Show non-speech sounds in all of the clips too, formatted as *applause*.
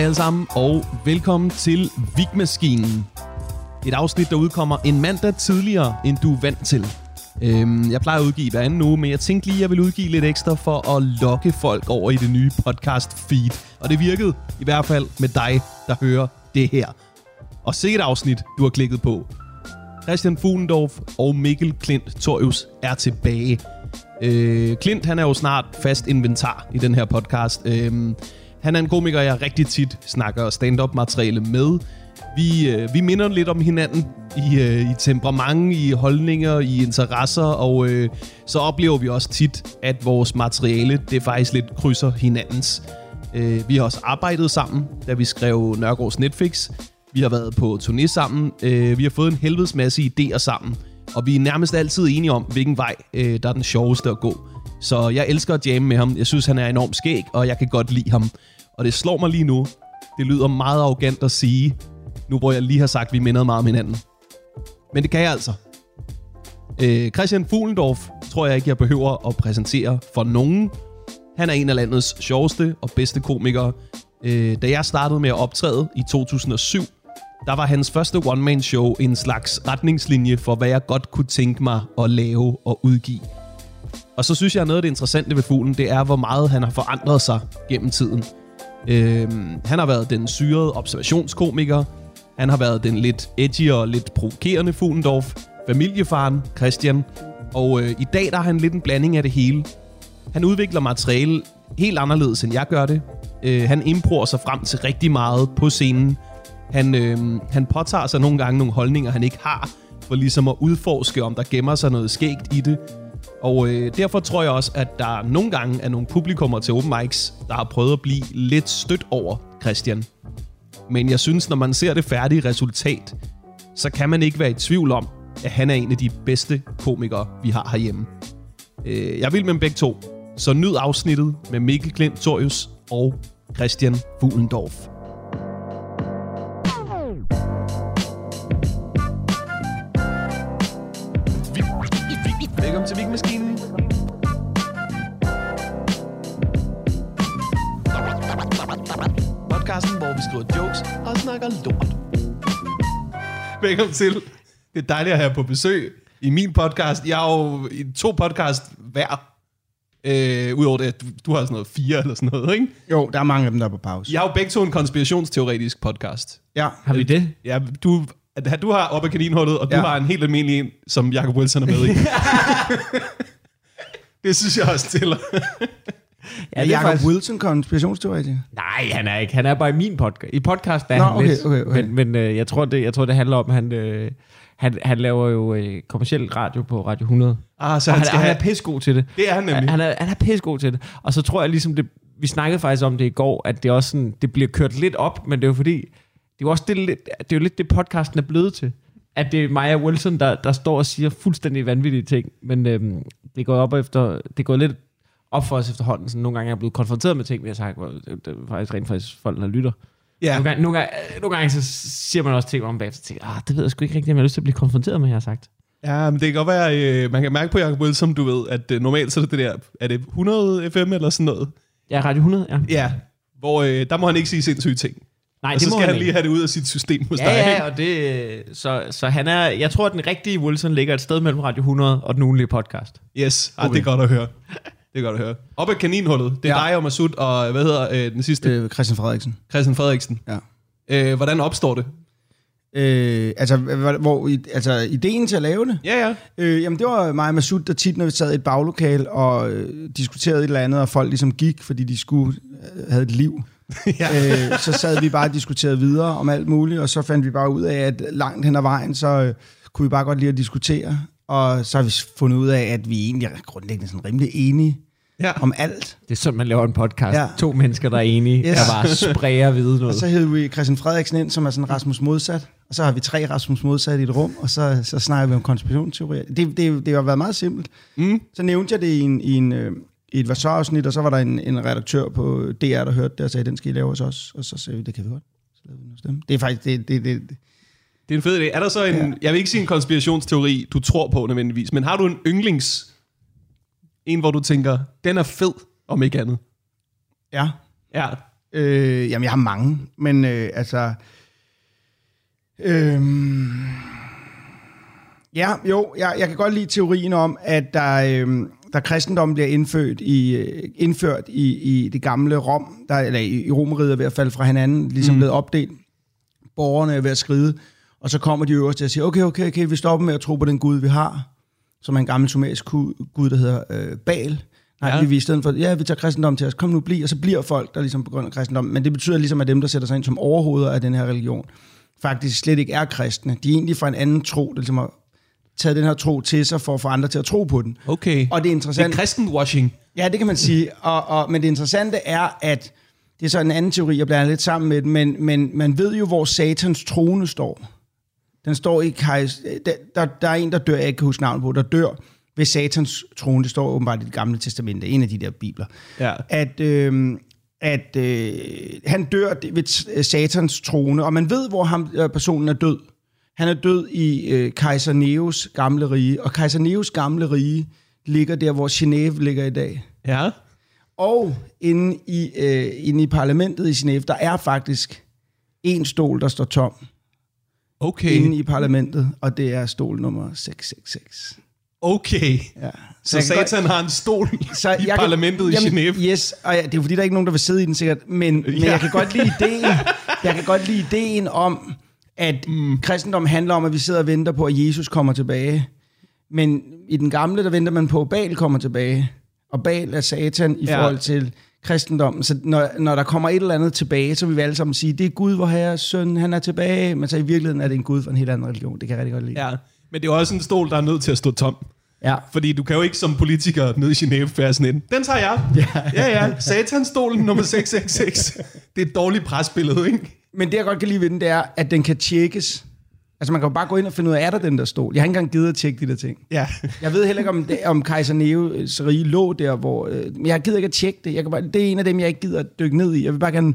Hej alle sammen, og velkommen til Vigmaskinen. Et afsnit, der udkommer en mandag tidligere, end du er vant til. Øhm, jeg plejer at udgive hver anden uge, men jeg tænkte lige, at jeg vil udgive lidt ekstra for at lokke folk over i det nye podcast feed. Og det virkede, i hvert fald med dig, der hører det her. Og se et afsnit, du har klikket på. Christian Fuglendorf og Mikkel Klint Torius er tilbage. Øh, Klint, han er jo snart fast inventar i den her podcast. Øh, han er en komiker, jeg rigtig tit snakker stand-up materiale med. Vi, øh, vi minder lidt om hinanden i, øh, i temperament, i holdninger, i interesser, og øh, så oplever vi også tit, at vores materiale, det faktisk lidt krydser hinandens. Øh, vi har også arbejdet sammen, da vi skrev Nørgaards Netflix. Vi har været på turné sammen. Øh, vi har fået en helvedes masse idéer sammen. Og vi er nærmest altid enige om, hvilken vej, øh, der er den sjoveste at gå. Så jeg elsker at jamme med ham. Jeg synes, han er enormt skæg, og jeg kan godt lide ham. Og det slår mig lige nu. Det lyder meget arrogant at sige, nu hvor jeg lige har sagt, at vi minder meget om hinanden. Men det kan jeg altså. Øh, Christian Fuglendorf tror jeg ikke, jeg behøver at præsentere for nogen. Han er en af landets sjoveste og bedste komikere. Øh, da jeg startede med at optræde i 2007, der var hans første one-man-show en slags retningslinje for, hvad jeg godt kunne tænke mig at lave og udgive. Og så synes jeg, at noget af det interessante ved Fuglen, det er, hvor meget han har forandret sig gennem tiden. Øhm, han har været den syrede observationskomiker. Han har været den lidt edgy og lidt provokerende Fuglendorf. Familiefaren Christian. Og øh, i dag der er han lidt en blanding af det hele. Han udvikler materiale helt anderledes, end jeg gør det. Øh, han improver sig frem til rigtig meget på scenen. Han, øh, han påtager sig nogle gange nogle holdninger, han ikke har, for ligesom at udforske, om der gemmer sig noget skægt i det. Og øh, derfor tror jeg også, at der nogle gange er nogle publikummer til open mics, der har prøvet at blive lidt stødt over Christian. Men jeg synes, når man ser det færdige resultat, så kan man ikke være i tvivl om, at han er en af de bedste komikere, vi har herhjemme. Øh, jeg vil med dem begge to, så nyd afsnittet med Mikkel Klint Torius og Christian Fuglendorf. Podcasten, hvor vi skriver jokes og snakker lort. Velkommen til. Det er dejligt at have på besøg i min podcast. Jeg har jo i to podcast hver. Øh, Udover det, du, du har sådan noget fire eller sådan noget, ikke? Jo, der er mange af dem, der er på pause. Jeg har jo begge to en konspirationsteoretisk podcast. Ja. Har vi det? Ja, du, du har op af kaninhullet, og du Ja. har en helt almindelig en, som Jacob Wilson er med i. *laughs* det synes jeg også til. Ja, Jacob faktisk... Wilson konspirationsteoretiker. Nej, han er ikke. Han er bare i min podcast. I podcast er Nå, han okay, lidt. okay, okay. Men, men øh, jeg, tror, det, jeg tror, det handler om, at han, øh, han, han laver jo øh, kommersiel radio på Radio 100. Ah, så han han, skal han have... er pissegod til det. Det er han nemlig. Han er, han er pissegod til det. Og så tror jeg ligesom, det, vi snakkede faktisk om det i går, at det også sådan, det bliver kørt lidt op, men det er jo fordi, det er jo også det, det er jo lidt det, podcasten er blevet til. At det er Maja Wilson, der, der står og siger fuldstændig vanvittige ting, men øhm, det går op efter, det går lidt op for os efterhånden. Sådan, nogle gange er jeg blevet konfronteret med ting, vi har sagt, hvor det, det faktisk rent faktisk folk, der lytter. Ja. Nogle, gange, nogle, gange, øh, nogle gange så siger man også ting om bagefter, og tænker, ah, det ved jeg sgu ikke rigtigt, om jeg har lyst til at blive konfronteret med, jeg har sagt. Ja, men det kan godt være, øh, man kan mærke på Jacob Wilson, du ved, at øh, normalt så er det det der, er det 100 FM eller sådan noget? Ja, Radio 100, ja. Ja, hvor øh, der må han ikke sige sindssyge ting. Nej, og så må skal han ikke. lige have det ud af sit system hos dig. Ja, ikke? ja, og det, så, så han er, jeg tror, at den rigtige Wilson ligger et sted mellem Radio 100 og den ugenlige podcast. Yes, ah, det er godt at høre. Det er godt at høre. Op ad kaninhullet. Det er ja. Dig og Masud og, hvad hedder øh, den sidste? Øh. Øh, Christian Frederiksen. Christian Frederiksen. Ja. Øh, hvordan opstår det? Øh, altså, hvor, altså, ideen til at lave det? Ja, ja. Øh, jamen, det var mig og Masud, der tit, når vi sad i et baglokal og øh, diskuterede et eller andet, og folk ligesom gik, fordi de skulle øh, havde et liv. *laughs* ja. øh, så sad vi bare og diskuterede videre om alt muligt, og så fandt vi bare ud af, at langt hen ad vejen, så øh, kunne vi bare godt lide at diskutere. Og så har vi fundet ud af, at vi egentlig er grundlæggende sådan rimelig enige ja. om alt. Det er sådan, man laver en podcast. Ja. To mennesker, der er enige, Yes. der bare sprayer vide *laughs* Og noget. så hed vi Christian Frederiksen ind, som er sådan Rasmus modsat. Og så har vi tre Rasmus modsat i et rum, og så, så snakker vi om konspirationsteorier. Det, det, det har været meget simpelt. Mm. Så nævnte jeg det i, en, i, en, øh, i et versarafsnit, og så var der en, en redaktør på DR, der hørte det, og sagde, den skal I lave hos os. Og så sagde vi, det kan vi godt. Så lavede vi noget stemme. Det er faktisk, det, det, det, det. Det er en fed idé. Er der så en, ja. jeg vil ikke sige en konspirationsteori, du tror på nødvendigvis, men har du en yndlings, en hvor du tænker, den er fed, om ikke andet? Ja. Ja, Øh, jamen, jeg har mange, men øh, altså... Øh, ja, jo, jeg, jeg kan godt lide teorien om, at der, øh, der kristendom bliver indført i, øh, indført i, i det gamle Rom, der, eller i, i Romeriet er ved at falde fra hinanden, ligesom mm. blevet opdelt. Borgerne er ved at skride, og så kommer de øverste og siger, okay, okay, okay, vi stopper med at tro på den Gud, vi har, som er en gammel sumerisk Gud, der hedder øh, Baal. Nej, ja. vi, vi i stedet for, ja, vi tager kristendom til os, kom nu, bliv, og så bliver folk der ligesom på grund af kristendom. Men det betyder ligesom, at dem, der sætter sig ind som overhoveder af den her religion, faktisk slet ikke er kristne. De er egentlig fra en anden tro, der ligesom har taget den her tro til sig for at få andre til at tro på den. Okay. Og det er interessant. Det er kristenwashing. Ja, det kan man sige. *laughs* Og, og, men det interessante er, at det er så en anden teori, jeg blander lidt sammen med den, men, men man ved jo, hvor satans trone står. Den står i Kajs... Der, der, der er en, der dør, jeg ikke kan huske navnet på, der dør ved satans trone. Det står åbenbart i det gamle testamente, en af de der bibler. Ja. At, øh, at øh, han dør ved satans trone, og man ved, hvor ham, øh, personen er død. Han er død i øh, kejser Neos gamle rige, og kejser Neos gamle rige ligger der, hvor Genève ligger i dag. Ja. Og inde i, øh, inde i parlamentet i Genève, der er faktisk en stol, der står tom. Okay. Inde i parlamentet, og det er stol nummer 666. Okay. Ja. Så, så satan godt, har en stol så i jeg parlamentet kan, i Genève. Yes, og ja, det er jo fordi, der er ikke nogen, der vil sidde i den sikkert, men, ja. men jeg kan godt lide ideen, jeg kan godt lide ideen om, at mm. kristendom handler om, at vi sidder og venter på, at Jesus kommer tilbage. Men i den gamle, der venter man på, at Baal kommer tilbage. Og Baal er satan i ja. forhold til kristendommen. Så når, når der kommer et eller andet tilbage, så vil vi alle sammen sige, det er Gud, hvor herres søn, han er tilbage. Men så i virkeligheden er det en Gud for en helt anden religion. Det kan jeg rigtig godt lide. Ja, men det er også en stol, der er nødt til at stå tom. Ja. Fordi du kan jo ikke som politiker nede i Genève være sådan en, den tager jeg. Ja, ja, ja. Satanstolen nummer 666. Det er et dårligt presbillede, ikke? Men det, jeg godt kan lide ved den, det er, at den kan tjekkes. Altså, man kan jo bare gå ind og finde ud af, er der den der stol? Jeg har ikke engang givet at tjekke de der ting. Ja. jeg ved heller ikke, om, det, om Kaiser Neos rige lå der, hvor... Øh, men jeg gider ikke at tjekke det. Jeg kan bare, det er en af dem, jeg ikke gider at dykke ned i. Jeg vil bare gerne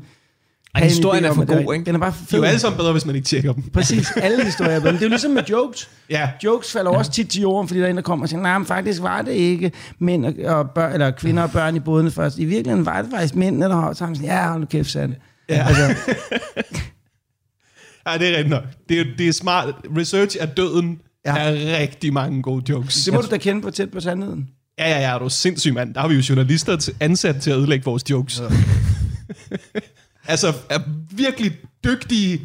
ej, historien er for god, ikke? Den er bare fed. Det er jo alle sammen bedre, hvis man ikke tjekker dem. *laughs* Præcis, alle historier er bedre. Men det er jo ligesom med jokes. Ja. Jokes falder ja. også tit til jorden, fordi der er en, der kommer og siger, nej, men faktisk var det ikke mænd og, børn, eller kvinder og børn i bådene først. I virkeligheden var det faktisk mændene, der har sammen. Ja, hold nu kæft, Sande. Ja. Altså. *laughs* ja, det er rigtigt nok. Det er, det er smart. Research er døden ja. er rigtig mange gode jokes. Det må du da kende på tæt på sandheden. Ja, ja, ja, du er sindssyg, mand. Der har vi jo journalister ansat til at ødelægge vores jokes. Ja. *laughs* Altså er virkelig dygtige,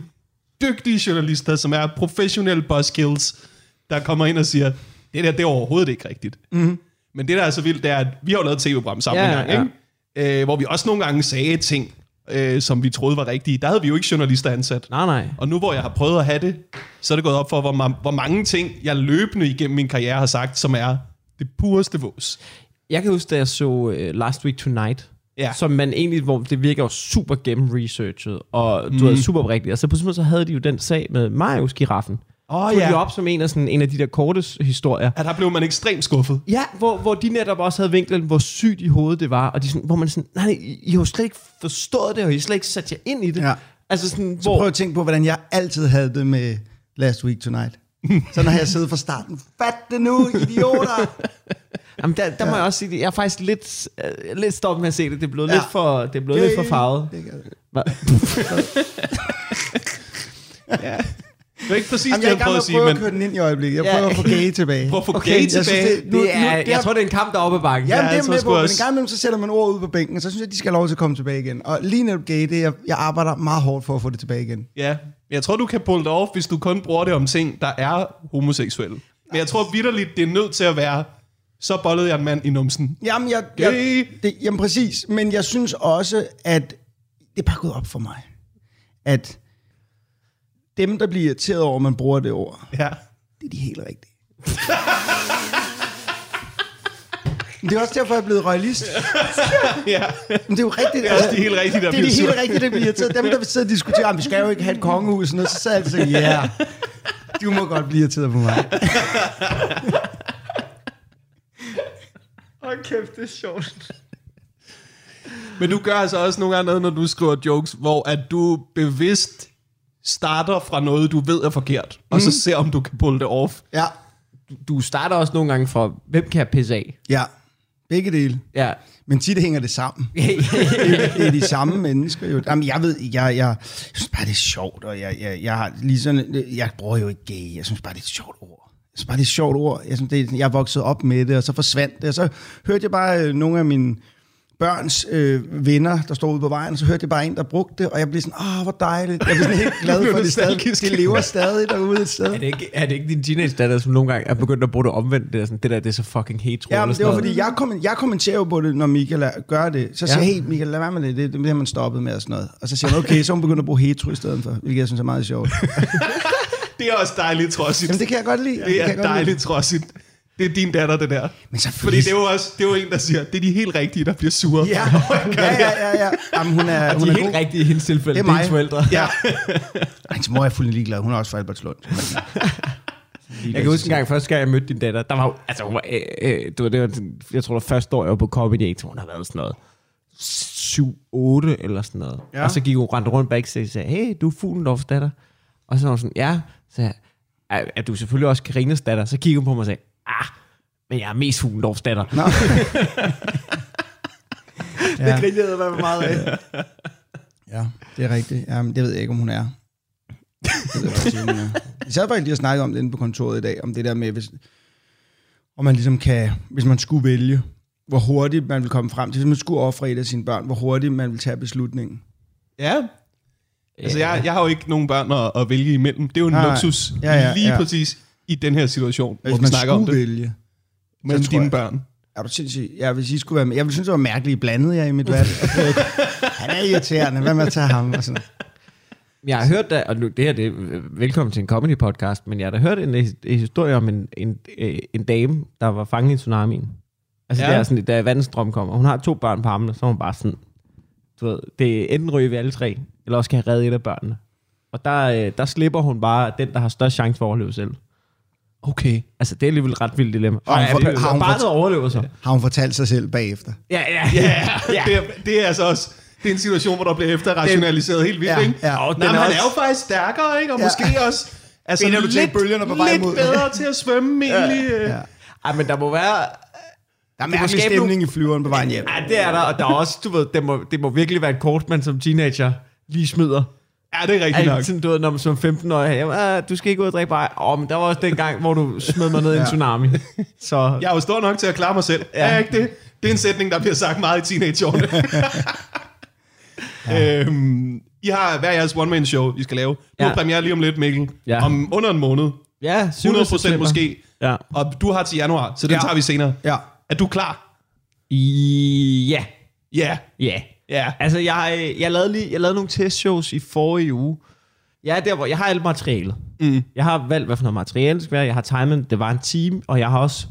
dygtige journalister, som er professionelle buzzkills, der kommer ind og siger, det der, det er overhovedet ikke rigtigt. Mm-hmm. Men det, der er så vildt, det er, at vi har jo lavet et tv-program sammen ja, en gang, ja. ikke? Øh, hvor vi også nogle gange sagde ting, øh, som vi troede var rigtige. Der havde vi jo ikke journalister ansat. Nej, nej. Og nu, hvor jeg har prøvet at have det, så er det gået op for, hvor, hvor mange ting, jeg løbende igennem min karriere har sagt, som er det pureste vås. Jeg kan huske, da jeg så uh, Last Week Tonight, ja. som man egentlig, hvor det virker jo super gennemresearchet, og du mm. ved, super rigtigt. Og så på sådan så havde de jo den sag med Marius giraffen. Oh, ja. de op som en af, sådan, en af de der korte historier. Ja, der blev man ekstremt skuffet. Ja, hvor, hvor de netop også havde vinklet, hvor sygt i hovedet det var. Og de sådan, hvor man sådan, nej, I, I har jo slet ikke forstået det, og I har slet ikke sat jer ind i det. Ja. Altså sådan, så hvor... prøv at tænke på, hvordan jeg altid havde det med Last Week Tonight. *laughs* så når jeg siddet fra starten, fat det nu, idioter! *laughs* Jamen, der, der ja. må jeg også sige, jeg er faktisk lidt, uh, lidt stolt med at se det. Det er blevet ja. lidt for, det er blevet lidt for farvet. Det *laughs* ja. Det er ikke præcis Jamen, det, jeg, jeg prøver at sige, men... Jeg prøver at køre den ind i øjeblikket. Jeg prøver ja. at få gay tilbage. Prøv at få okay, gay tilbage? Synes, det, nu, det er, nu, det er, jeg tror, det er en kamp deroppe ad bakken. Jamen, ja, det er med på, men en gang imellem, så sætter man ord ud på bænken, og så synes jeg, de skal have lov til at komme tilbage igen. Og lige netop gay, det er, jeg, jeg arbejder meget hårdt for at få det tilbage igen. Ja, jeg tror, du kan pulle det off, hvis du kun bruger det om ting, der er homoseksuelle. Men jeg tror vidderligt, det er nødt til at være så bollede jeg en mand i numsen. Jamen, jeg, jeg, det, jamen præcis. Men jeg synes også, at det er bare gået op for mig, at dem, der bliver irriteret over, at man bruger det ord, ja. det er de helt rigtige. det er også derfor, jeg er blevet royalist. ja. Men det er jo rigtigt. Det er også de helt rigtige, der Det er de helt rigtige, der bliver irriteret. Dem, der vil sidde og diskutere, vi skal jo ikke have et kongehus, og så sad jeg og sagde, ja, du må godt blive irriteret på mig. Hold kæft, det er sjovt. Men du gør altså også nogle gange noget, når du skriver jokes, hvor at du bevidst starter fra noget, du ved er forkert, mm. og så mhm. ser, om du kan pulle det off. Ja. Du, du starter også nogle gange fra, hvem kan jeg pisse af? Ja. Begge dele. Ja. Men tit hænger det sammen. *laughs* det, er, det er de samme mennesker jo. Jamen, jeg ved, jeg, jeg, jeg synes bare, det er sjovt, og jeg, jeg, jeg har lige sådan, jeg bruger jo ikke gay, jeg synes bare, det er et sjovt ord. Jeg synes bare, det er et sjovt ord. Jeg, synes, det, er- jeg er vokset op med det, og så forsvandt det, og så hørte jeg bare øh, nogle af mine børns øh, venner, der stod ude på vejen, og så hørte jeg bare en, der brugte det, og jeg blev sådan, åh, hvor dejligt. Jeg blev sådan helt glad *laughs* for, at det, stadig, det lever stadig derude et sted. Er det, ikke, er det ikke din teenage datter, som nogle gange er begyndt at bruge det omvendt? Det, er sådan, det der, det er så fucking hetero. Ja, men det var noget? fordi, jeg, kom, jeg kommenterer jo på det, når Michael gør det. Så siger Ja. jeg, hey Michael, lad være med det, det, det har man stoppet med og sådan noget. Og så siger han, okay, så er hun begyndt at bruge hetero i stedet for, hvilket jeg synes er meget sjovt. *laughs* Det er også dejligt trodsigt. Jamen det kan jeg godt lide. Det kan er dejligt trodsigt. Det er din datter, det der. Men så Fordi det er jo også det er jo en, der siger, det er de helt rigtige, der bliver sure. Ja, *laughs* ja, ja, ja, ja. Jamen, hun er, De hun er er helt god. rigtige i hendes tilfælde. Det er mig. forældre. Ja. Hendes mor er fuldstændig ligeglad. Hun er også fra Albertslund. *laughs* Jeg kan huske en gang, første gang jeg mødte din datter, der var jo- altså hun var, øh, øh, det var, det var, jeg tror, det var første år, jeg var på Comedy Aid, hun har været sådan noget 7-8 eller sådan noget. Ja. Og så gik hun rundt rundt backstage og sagde, hey, du er Fuglendorfs datter. Og så var hun sådan, ja. Så sagde jeg, er, er du selvfølgelig også Karines datter? Så kiggede hun på mig og sagde, ah, men jeg er mest Fuglendorfs datter. Nå. *laughs* Det ja. grinede jeg med meget af. ja, det er rigtigt. Jamen, det ved jeg ikke, om hun er. Det ved jeg ikke, om hun er. Vi sad faktisk lige og snakkede om det inde på kontoret i dag, om det der med, hvis, om man ligesom kan, hvis man skulle vælge, hvor hurtigt man vil komme frem til, hvis man skulle ofre et af sine børn, hvor hurtigt man vil tage beslutningen. Ja. Altså, jeg, jeg har jo ikke nogen børn at, at vælge imellem. Det er jo en Nej, luksus ja, ja, lige ja. præcis i den her situation, hvor Hvis vi man snakker om skulle det. vælge. Mellem tror dine jeg- børn. Er du sindssyg? Ja, hvis I skulle være med. Jeg ville synes, det var mærkeligt blandet jeg i mit valg. *laughs* Han er irriterende. Hvad med at tage ham? Og sådan. Jeg har hørt, da, og nu, det her det er velkommen til en comedy podcast, men jeg har da hørt en, en historie om en, en, øh, en dame, der var fanget i tsunamien. Altså Ja. ja. det er sådan, da vandstrøm kommer. Hun har to børn på armene, så er hun bare sådan, du ved, det er enten ryger vi alle tre, eller også kan jeg redde et af børnene. Og der, øh, der slipper hun bare den, der har størst chance for at overleve selv. Okay. Altså det er alligevel et ret vildt dilemma. Har hun for- har hun for- overlever så. Har hun fortalt sig selv bagefter? Ja, ja, Ja, *laughs* ja. Det, er, det er altså også det er en situation, hvor der bliver efterrationaliseret helt vildt, Ja, ikke? ja. Og Nå, den men er han også- er jo faktisk stærkere, ikke? Og Ja. måske også altså, Finder du lidt, bølgerne på vej lidt mod? bedre *laughs* til at svømme egentlig. øh. Ja. Ej, men der må være... Der er må mærkelig stemning i flyveren på vejen hjem. Ja, det er der, og der er også, du ved, det må, det må virkelig være et kort, man som teenager lige smider. Ja, det er rigtigt nok. Sådan, du ved, når man som 15-årig, jamen, ah, du skal ikke ud og drikke bare. Åh, men der var også den gang, hvor du smed mig ned i en tsunami. Så Jeg er jo stor nok til at klare mig selv. Ja. Er jeg ikke det? Det er en sætning, der bliver sagt meget i teenageårene. ja. øhm, I har hver jeres one-man-show, I skal lave. Du ja. Har premiere lige om lidt, Mikkel. Ja. Om under en måned. ja, 7. 100% september. måske. Ja. Og du har til januar, så den Ja. tager vi senere. Ja. Er du klar? Ja, Ja. ja. Ja. Altså, jeg, jeg, lavede lige, jeg lavede nogle testshows i forrige uge. Jeg er der, hvor jeg har alt materialet. Mm. Jeg har valgt, hvad for noget materiale det skal være. Jeg har timet, det var en time, og jeg har også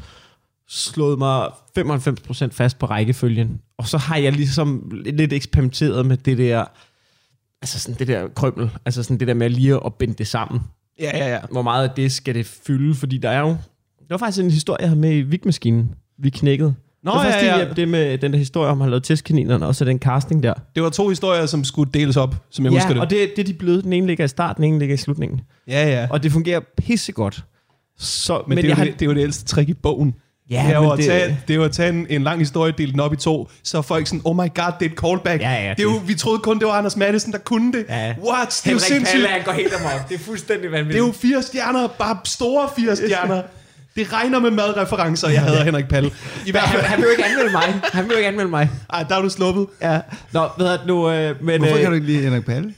slået mig 95% fast på rækkefølgen. Og så har jeg ligesom lidt eksperimenteret med det der, altså sådan det der krømmel, altså sådan det der med lige at binde det sammen. Ja, ja, ja. Hvor meget af det skal det fylde, fordi der er jo, det var faktisk en historie, jeg havde med i Vigmaskinen, vi knækkede. Nå, det ja, det, ja. det med den der historie om, at han lavede testkaninerne, og så den casting der. Det var to historier, som skulle deles op, som jeg ja, husker det. og det, det de blevet. Den ene ligger i starten, den ene ligger i slutningen. Ja, ja. Og det fungerer pissegodt. Så, Men, men det, er jo har, det, det er jo det ældste trick i bogen. Ja, det er jo at det- tage, det er jo at tage en, en lang historie, dele den op i to, så er folk sådan, oh my god, det er et callback. Ja, ja, det er jo, det- vi troede kun, det var Anders Madsen, der kunne det. Ja. What? Det er jo Henrik sindssygt. Palle, han går helt amok. Det er fuldstændig Det vanvittigt. er jo fire stjerner, bare store fire stjerner. Det regner med madreferencer, jeg hader Henrik Palle. *laughs* I hvert han, fald, han vil jo ikke anmelde mig. Han vil jo ikke anmelde mig. ej, der er du sluppet. Ja. Nå, ved du nu... Øh, men, Hvorfor øh, kan du ikke lide Henrik Palle?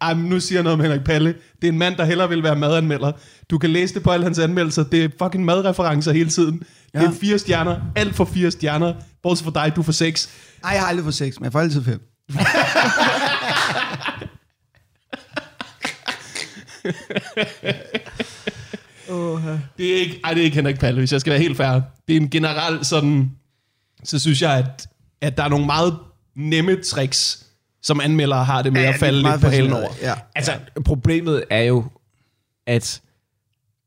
Ej, men nu siger jeg noget om Henrik Palle. Det er en mand, der hellere vil være madanmelder. Du kan læse det på alle hans anmeldelser. Det er fucking madreferencer hele tiden. Ja. Det er fire stjerner. Alt for fire stjerner. Bortset fra dig, du får seks. Nej, jeg har aldrig fået sex, men jeg får altid fem. *laughs* Det er ikke, ej, det er ikke Henrik Palle, hvis jeg skal være helt fair. Det er en generel sådan, så synes jeg, at, at der er nogle meget nemme tricks, som anmeldere har det med ja, at falde lidt på halen over. Ja. Altså, problemet er jo, at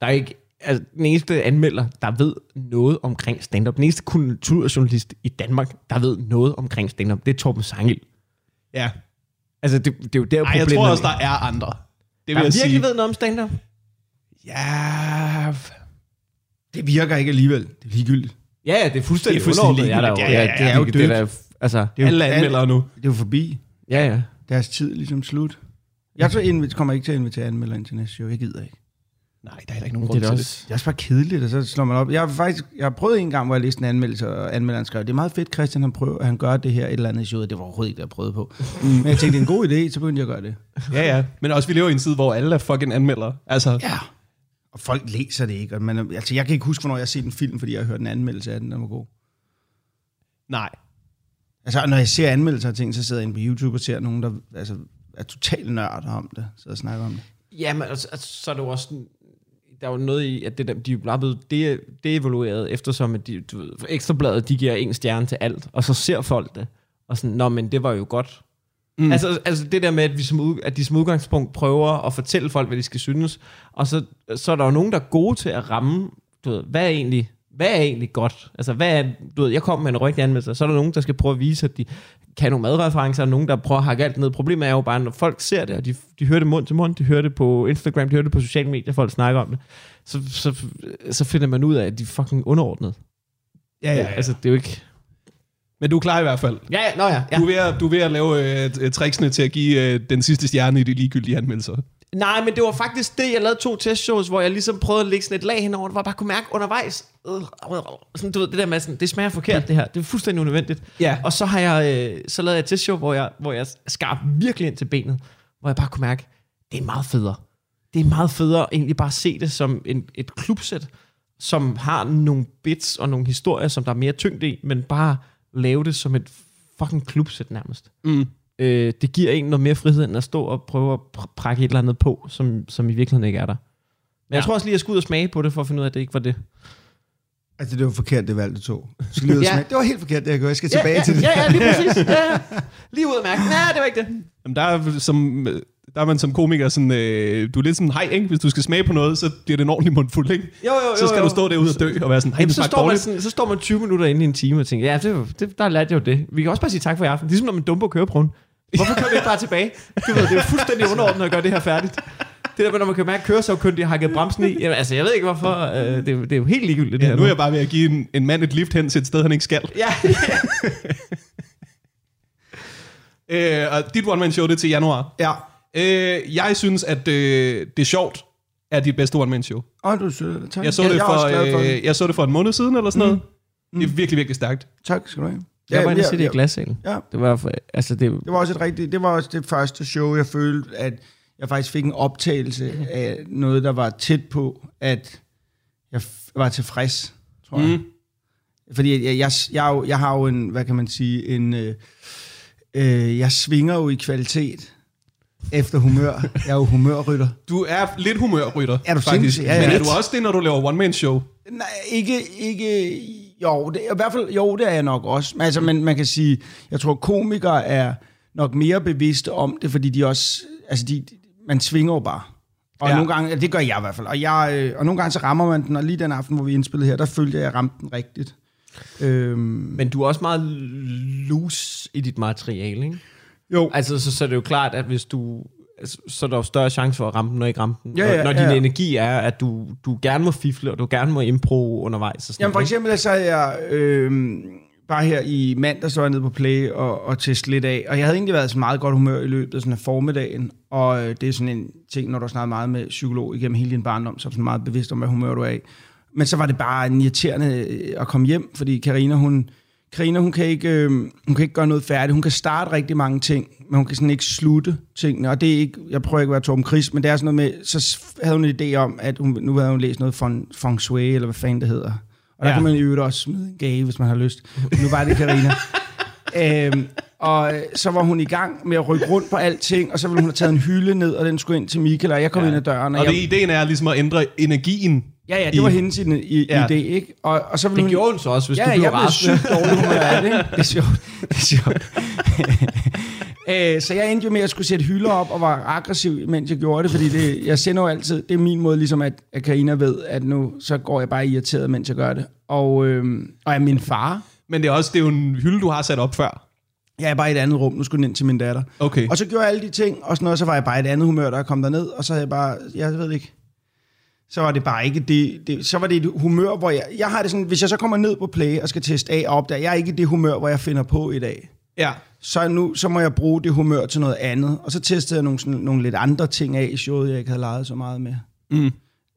der er ikke... Altså, den eneste anmelder, der ved noget omkring stand-up, den eneste kulturjournalist i Danmark, der ved noget omkring stand-up, det er Torben Sangel. Ja. Altså, det, det er jo der Ej, jeg problemet tror også, er. der er andre. Det vil der jeg virkelig sige. ved noget om stand-up. Ja, Det virker ikke alligevel. Det er ligegyldigt. Ja, ja, det er fuldstændig, Det er fuldstændig underordnet, ja, der Ja, ja, ja, det er jo det, det, der- altså, Det er jo, Alle anmeldere nu. Det er jo forbi. ja, ja. Deres tid er ligesom slut. Jeg så invit- kommer ikke til at invitere anmeldere ind til næste show. Jeg gider ikke. Nej, der er heller ikke nogen Det grund er da til det. også... Det er også bare kedeligt, og så slår man op. Jeg har faktisk jeg har prøvet en gang, hvor jeg læste en anmeldelse, og anmelderen skrev, det er meget fedt, Christian, han, prøver, han gør det her et eller andet i showet. Det var overhovedet ikke det, jeg prøvede på. *laughs* Men jeg tænkte, det er en god idé, så begyndte jeg at gøre det. Ja, ja. Men også, vi lever i en tid, hvor alle er fucking anmeldere. Altså, Ja. Og folk læser det ikke. Og man, altså, jeg kan ikke huske, hvornår jeg har set en film, fordi jeg har hørt en anmeldelse af den, der var god. nej. Altså, når jeg ser anmeldelser af ting, så sidder jeg inde på YouTube og ser nogen, der altså, er totalt nørder om det, så jeg snakker om det. Ja, men altså, altså, så er det jo også der er jo noget i, at det der, de er blevet de, deevalueret, eftersom at de, du ved, Ekstrabladet, de giver en stjerne til alt, og så ser folk det, og sådan, nå, men det var jo godt. Mm. Altså, altså det der med, at, vi som ud, at de som udgangspunkt prøver at fortælle folk, hvad de skal synes, og så, så er der jo nogen, der er gode til at ramme, du ved, hvad er egentlig, hvad er egentlig godt? Altså, hvad er, du ved, jeg kommer med en rigtig anmeldelse, så er der nogen, der skal prøve at vise, at de kan nogle madreferencer, og nogen, der prøver at hakke alt ned. Problemet er jo bare, når folk ser det, og de, de hører det mund til mund, de hører det på Instagram, de hører det på sociale medier, folk snakker om det, så, så, så finder man ud af, at de er fucking underordnet. Ja, ja. Altså, det er jo ikke... Men du er klar i hvert fald. Ja, ja, nå ja. ja. Du, er ved at, du er ved at lave øh, t- tricksene til at give øh, den sidste stjerne i de ligegyldige anmeldelser. Nej, men det var faktisk det, jeg lavede to testshows, hvor jeg ligesom prøvede at lægge sådan et lag henover, hvor jeg bare kunne mærke undervejs, øh, øh, sådan, du ved, det der med sådan, det smager forkert det her, det er fuldstændig unødvendigt. Ja. Og så har jeg, øh, så lavede jeg et testshow, hvor jeg, hvor jeg skar virkelig ind til benet, hvor jeg bare kunne mærke, det er meget federe. Det er meget federe egentlig bare at se det som en, et klubsæt, som har nogle bits og nogle historier, som der er mere tyngde i, men bare lave det som et fucking klubsæt nærmest. Mm. Øh, det giver en noget mere frihed, end at stå og prøve at pr- prakke et eller andet på, som, som i virkeligheden ikke er der. Men ja. jeg tror også lige, at jeg skulle ud og smage på det, for at finde ud af, at det ikke var det. Altså, det var forkert, det valgte to. Så lige ud Ja. smage. Det var helt forkert, det jeg gjorde. Jeg skal tilbage ja, til det. Ja, ja, lige *laughs* præcis. Ja, ja. Lige ud og mærke, nej, det var ikke det. Jamen, der er, som, øh, der er man som komiker sådan, øh, du er lidt sådan, hej, ikke? Hvis du skal smage på noget, så bliver det en ordentlig mundfuld, ikke? Jo, jo, jo. Så skal jo. du stå derude og dø og være sådan, hej, Jamen, det så, står man sådan, så står man 20 minutter inde i en time og tænker, ja, det, det, der lærte jeg jo det. Vi kan også bare sige tak for i aften. Ligesom når man dumper køreprøven. Hvorfor kører vi ikke bare *laughs* tilbage? Du ved, det er jo fuldstændig underordnet at gøre det her færdigt. Det der med, når man kan mærke, at køresavkyndig har hakket bremsen i. Jamen, altså, jeg ved ikke hvorfor. Øh, det, er jo- det er jo helt ligegyldigt, det Ja, her. nu er jeg bare ved at give en, en mand et lift hen til et sted, han ikke skal. Ja, *laughs* Øh, og dit one-man-show, det er til januar. Ja. Øh, jeg synes, at øh, det er sjovt, er dit bedste one-man-show. Og du er sød. Tak. Jeg så, Ja, det jeg er for, glad for øh, jeg så det for en måned siden, eller sådan noget. Det er virkelig, virkelig stærkt. Tak skal du have. jeg var inde og se det i glassalen. Ja. Det var, for, altså det, Det var også et rigtigt, det var også det første show, jeg følte, at jeg faktisk fik en optagelse af noget, der var tæt på, at jeg var tilfreds, tror jeg. Mm. Fordi jeg, jeg, jeg, jo- jeg har jo en, hvad kan man sige, en, øh, øh, jeg svinger jo i kvalitet efter humør. Jeg er jo humørrytter. Du er lidt humørrytter, Er du faktisk. Ja, ja. Men er du også det, når du laver one-man-show? Nej, ikke, ikke, jo, det, i hvert fald, jo, det er jeg nok også. Men Altså, man, man kan sige, jeg tror, komikere er nok mere bevidste om det, fordi de også, altså, de, man svinger jo bare. Og Ja. nogle gange, ja, det gør jeg i hvert fald, og, jeg, øh, og nogle gange så rammer man den, og lige den aften, hvor vi indspillede her, der følte jeg, at jeg ramte den rigtigt. Øhm, men du er også meget loose i dit materiale, ikke? Jo, Altså, så, så er det jo klart, at hvis du... Altså, så er der jo større chance for at ramme den, og ikke ramme den. Ja, ja, når, når ja, din ja. energi er, at du, du gerne må fifle, og du gerne må impro undervejs. Og sådan Jamen for eksempel så havde jeg øh, bare her i mandag så var jeg nede på Play og, og teste lidt af, og jeg havde egentlig været sådan meget godt humør i løbet af, sådan af formiddagen, og øh, det er sådan en ting, når du har snakket meget med psykolog igennem hele din barndom, så er du sådan meget bevidst om, hvad humør du er i. Men så var det bare en irriterende øh, at komme hjem, fordi Karina hun, Karina, hun kan, ikke, øh, hun kan ikke gøre noget færdigt. Hun kan starte rigtig mange ting, men hun kan sådan ikke slutte tingene. Og det er ikke, jeg prøver ikke at være Torben Chris, men det er sådan noget med, så havde hun en idé om, at hun, nu havde hun læst noget feng, feng shui, eller hvad fanden det hedder. Og der Ja. kan man øvrigt også smide en gave, hvis man har lyst. Nu var det Karina. *laughs* øhm, og øh, så var hun i gang med at rykke rundt på alting, og så ville hun have taget en hylde ned, og den skulle ind til Michael, og jeg kom ja. ind ad døren. Og Og jeg, det, ideen er ligesom at ændre energien. Ja, ja, det var i- hendes i, i, Ja. ja. idé, ikke? Og, og så ville Det hun, gjorde hun så også, hvis ja, du ja, blev jeg blev rasende. sygt dårlig humør af det. ikke? *laughs* Det er sjovt. Det er sjovt. *laughs* Øh, så jeg endte jo med at skulle sætte hylder op og var aggressiv, mens jeg gjorde det, fordi det, jeg sender jo altid, det er min måde ligesom, at, at Karina ved, at nu så går jeg bare irriteret, mens jeg gør det. Og, øh, og er min far, Men det er også det er jo en hylde, du har sat op før. jeg er bare i et andet rum, nu skulle den ind til min datter. Okay. Og så gjorde jeg alle de ting, og sådan noget, så var jeg bare i et andet humør, der kom derned, og så havde jeg bare, jeg ved ikke, så var det bare ikke det, det, så var det et humør, hvor jeg, jeg har det sådan, hvis jeg så kommer ned på play og skal teste af og opdage, jeg er ikke i det humør, hvor jeg finder på i dag. Ja. Så nu, så må jeg bruge det humør til noget andet. Og så testede jeg nogle, sådan, nogle lidt andre ting af i showet, jeg ikke havde leget så meget med. Mm.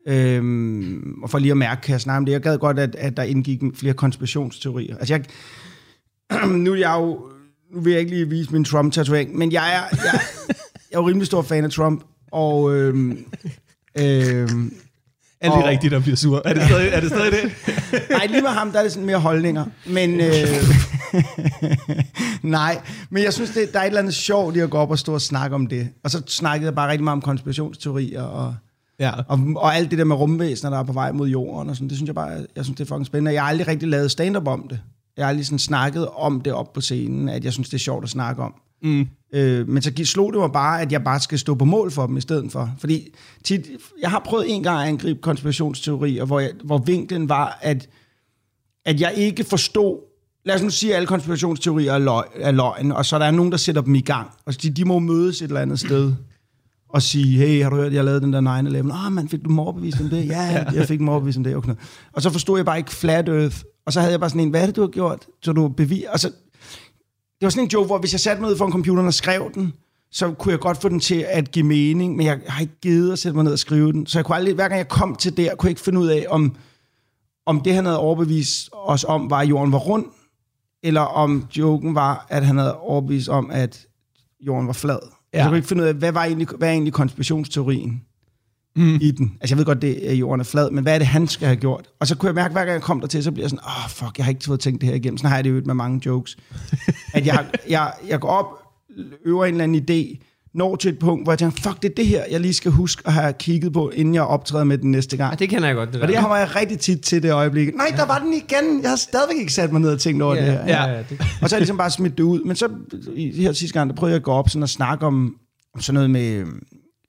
Øhm, og for lige at mærke, kan jeg snakke om det. Jeg gad godt, at, at der indgik flere konspirationsteorier. Altså jeg, *clears throat* nu er jeg jo, nu vil jeg ikke lige vise min Trump-tatovering, men jeg er, jeg, jeg er jo rimelig stor fan af Trump, og øhm, *laughs* øhm, Alt det Og- rigtigt, der bliver sur. Er det stadig, er det, stadig det? *laughs* Nej, lige med ham, der er det sådan mere holdninger. Men, øh, *laughs* nej, men jeg synes, det, der er et eller andet sjovt i at gå op og stå og snakke om det. Og så snakkede jeg bare rigtig meget om konspirationsteorier og, Ja. og, og alt det der med rumvæsener, der er på vej mod jorden og sådan. Det synes jeg bare, jeg synes, det er fucking spændende. Jeg har aldrig rigtig lavet stand-up om det. Jeg har sådan snakket om det op på scenen, at jeg synes, det er sjovt at snakke om. Mm. Øh, men så slog det mig bare, at jeg bare skal stå på mål for dem i stedet for. Fordi tit, jeg har prøvet en gang at angribe konspirationsteorier, hvor, jeg, hvor vinklen var, at, at jeg ikke forstod, lad os nu sige, at alle konspirationsteorier er, løg, er løgn, og så er der nogen, der sætter dem i gang. Og de, de må mødes et eller andet sted og sige, hey, har du hørt, jeg lavede den der 9-11? Ah, man, fik du dem overbevist om det? Ja, *laughs* jeg fik dem overbevist om det. Okay. Og så forstod jeg bare ikke flat earth. Og så havde jeg bare sådan en, hvad er det, du har gjort? Så du bevis... Og så, det var sådan en joke, hvor hvis jeg satte mig ned foran computeren og skrev den, så kunne jeg godt få den til at give mening, men jeg har ikke givet at sætte mig ned og skrive den. Så jeg kunne aldrig, hver gang jeg kom til der, kunne jeg ikke finde ud af, om, om det, han havde overbevist os om, var, at jorden var rund, eller om joken var, at han havde overbevist om, at jorden var flad. Ja. Jeg kunne ikke finde ud af, hvad, var egentlig, hvad er egentlig konspirationsteorien Mm. i den? Altså, jeg ved godt, det er jorden er flad, men hvad er det, han skal have gjort? Og så kunne jeg mærke, hver gang jeg kom der til, så bliver jeg sådan, åh, oh, fuck, jeg har ikke fået tænkt det her igennem. Sådan har jeg det jo med mange jokes. *laughs* at jeg, jeg, jeg går op, øver en eller anden idé, når til et punkt, hvor jeg tænker, fuck, det er det her, jeg lige skal huske at have kigget på, inden jeg optræder med den næste gang. Ja, det kender jeg godt, det der. Og det har jeg rigtig tit til det øjeblik. Nej, der var den igen. Jeg har stadigvæk ikke sat mig ned og tænkt over ja, det her. Ja, ja, det, Og så har jeg ligesom bare smidt det ud. Men så i her sidste gang, der prøvede jeg at gå op sådan og snakke om, om sådan noget med...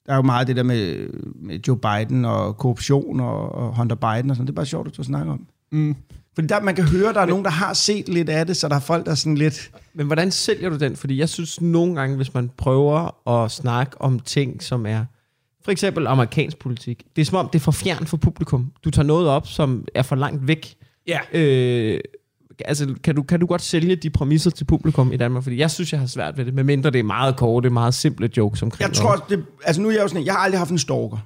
Der er jo meget det der med, med Joe Biden og korruption og, og Hunter Biden og sådan. Det er bare sjovt at snakke om. Mm. Fordi der, man kan høre, der er nogen, der har set lidt af det, så der er folk, der er sådan lidt... Men hvordan sælger du den? Fordi jeg synes nogle gange, hvis man prøver at snakke om ting, som er for eksempel amerikansk politik, det er som om, det er for fjern for publikum. Du tager noget op, som er for langt væk. Ja. Øh, altså, kan du, kan du godt sælge de præmisser til publikum i Danmark? Fordi jeg synes, jeg har svært ved det, medmindre det er meget korte, meget simple jokes omkring Jeg tror, det, altså nu er jeg jo sådan jeg har aldrig haft en stalker,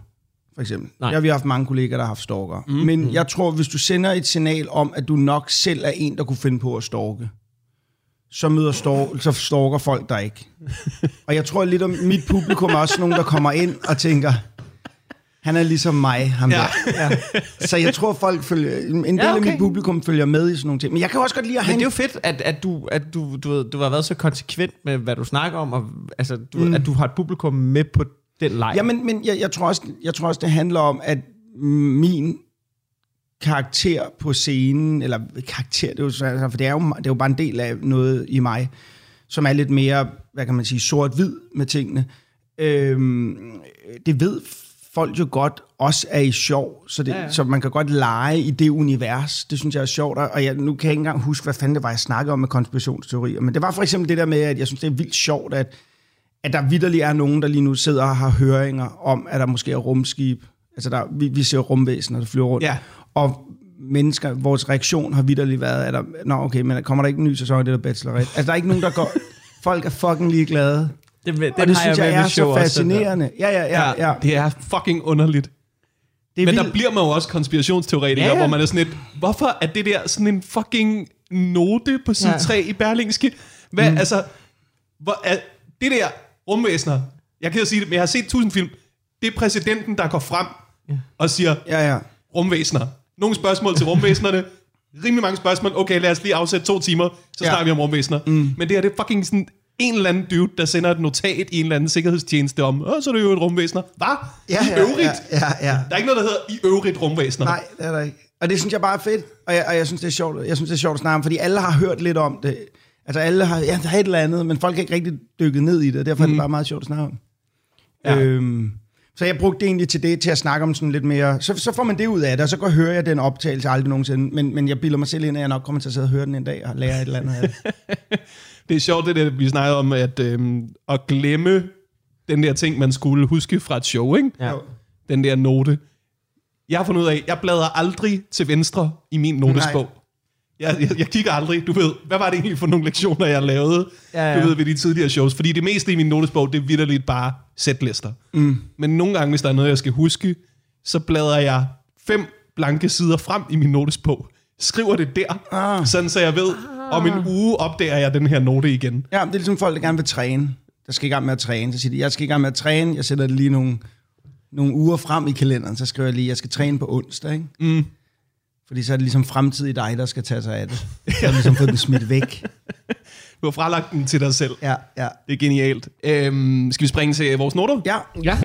for eksempel. Nej. Jeg har haft mange kolleger, der har haft stalker. Mm. Men jeg tror, hvis du sender et signal om, at du nok selv er en, der kunne finde på at stalke, så møder stalk, så stalker folk dig ikke. *laughs* og jeg tror lidt om mit publikum er også nogen, der kommer ind og tænker, han er ligesom mig, ham Ja. der. Ja. Så jeg tror, folk følger, en del Ja, af okay. mit publikum følger med i sådan nogle ting. Men jeg kan også godt lide at Men have det er jo fedt, at, at, du, at du, du, ved, du har været så konsekvent med, hvad du snakker om, og altså, du, mm. at du har et publikum med på den leg. Ja, men, men jeg, jeg, tror også, jeg tror også, det handler om, at min karakter på scenen, eller karakter, det er jo, så- altså, for det er, jo, det er jo bare en del af noget i mig, som er lidt mere, hvad kan man sige, sort-hvid med tingene. Øhm, det ved folk jo godt også er i sjov, så, det, Ja, ja, så man kan godt lege i det univers. Det synes jeg er sjovt, og jeg, nu kan jeg ikke engang huske, hvad fanden det var, jeg snakkede om med konspirationsteorier, men det var for eksempel det der med, at jeg synes, det er vildt sjovt, at at der vidderligt er nogen, der lige nu sidder og har høringer om, at der måske er rumskib. Altså, der, vi, vi ser rumvæsener, der flyver rundt. Ja. Og mennesker, vores reaktion har vidderligt været, at der, nå okay, men kommer der ikke en ny sæson af det der Bachelorette? Altså, der er ikke nogen, der går... *laughs* Folk er fucking ligeglade. Det, den og det synes jeg, med er så fascinerende. Ja, ja, ja. ja. Det er fucking underligt. Det er Men der vildt. bliver man jo også konspirationsteoretiker, Ja, ja, hvor man er sådan lidt, hvorfor er det der sådan en fucking note på side ja. 3 i Berlingske? Hvad, mm. altså, hvor er det der rumvæsener, jeg kan sige det, men jeg har set tusind film, det er præsidenten, der går frem Ja. og siger, Ja, ja. rumvæsener. Nogle spørgsmål til rumvæsenerne, rimelig mange spørgsmål, okay, lad os lige afsætte to timer, så Ja. snakker vi om rumvæsener. Mm. Men det her, det er fucking sådan en eller anden dude, der sender et notat i en eller anden sikkerhedstjeneste om, Åh, så er det jo et rumvæsener. Hvad? Ja, I ja, øvrigt? ja, ja, ja. Der er ikke noget, der hedder i øvrigt rumvæsener. Nej, det er der ikke. Og det synes jeg bare er fedt, og jeg, og jeg synes, det er sjovt. Jeg synes, det er sjovt at snakke om, fordi alle har hørt lidt om det. Altså alle har, ja, der er et eller andet, men folk har ikke rigtig dykket ned i det, og derfor mm. er det bare meget sjovt at snakke om. Ja. Ja. Øhm, så jeg brugte det egentlig til det, til at snakke om sådan lidt mere, så, så får man det ud af det, og så går hører jeg den optagelse aldrig nogensinde, men, men jeg bilder mig selv ind, at jeg nok kommer til at sidde og høre den en dag, og lære et eller andet af det. *laughs* Det er sjovt, det der, vi snakkede om, at, øhm, at glemme den der ting, man skulle huske fra et show, ikke? Ja. Den der note. Jeg har fundet ud af, jeg bladrer aldrig til venstre i min notesbog. Jeg, jeg, jeg kigger aldrig, du ved, hvad var det egentlig for nogle lektioner, jeg lavede, Ja, ja, du ved, ved de tidligere shows. Fordi det meste i min notesbog, det er vidderligt bare sætlister. Mm. Men nogle gange, hvis der er noget, jeg skal huske, så bladrer jeg fem blanke sider frem i min notesbog. Skriver det der, ah. sådan så jeg ved, om en uge opdager jeg den her note igen. Ja, det er ligesom folk, der gerne vil træne. Der skal i gang med at træne. Så siger de, jeg skal i gang med at træne. Jeg sætter det lige nogle, nogle uger frem i kalenderen. Så skriver jeg lige, jeg skal træne på onsdag. Ikke? Mm. Fordi så er det ligesom fremtid i dig, der skal tage sig af det. Så har ligesom fået den smidt væk. Du har fralagt den til dig selv. Ja, ja. Det er genialt. Øhm, skal vi springe til vores noter? Ja, Ja.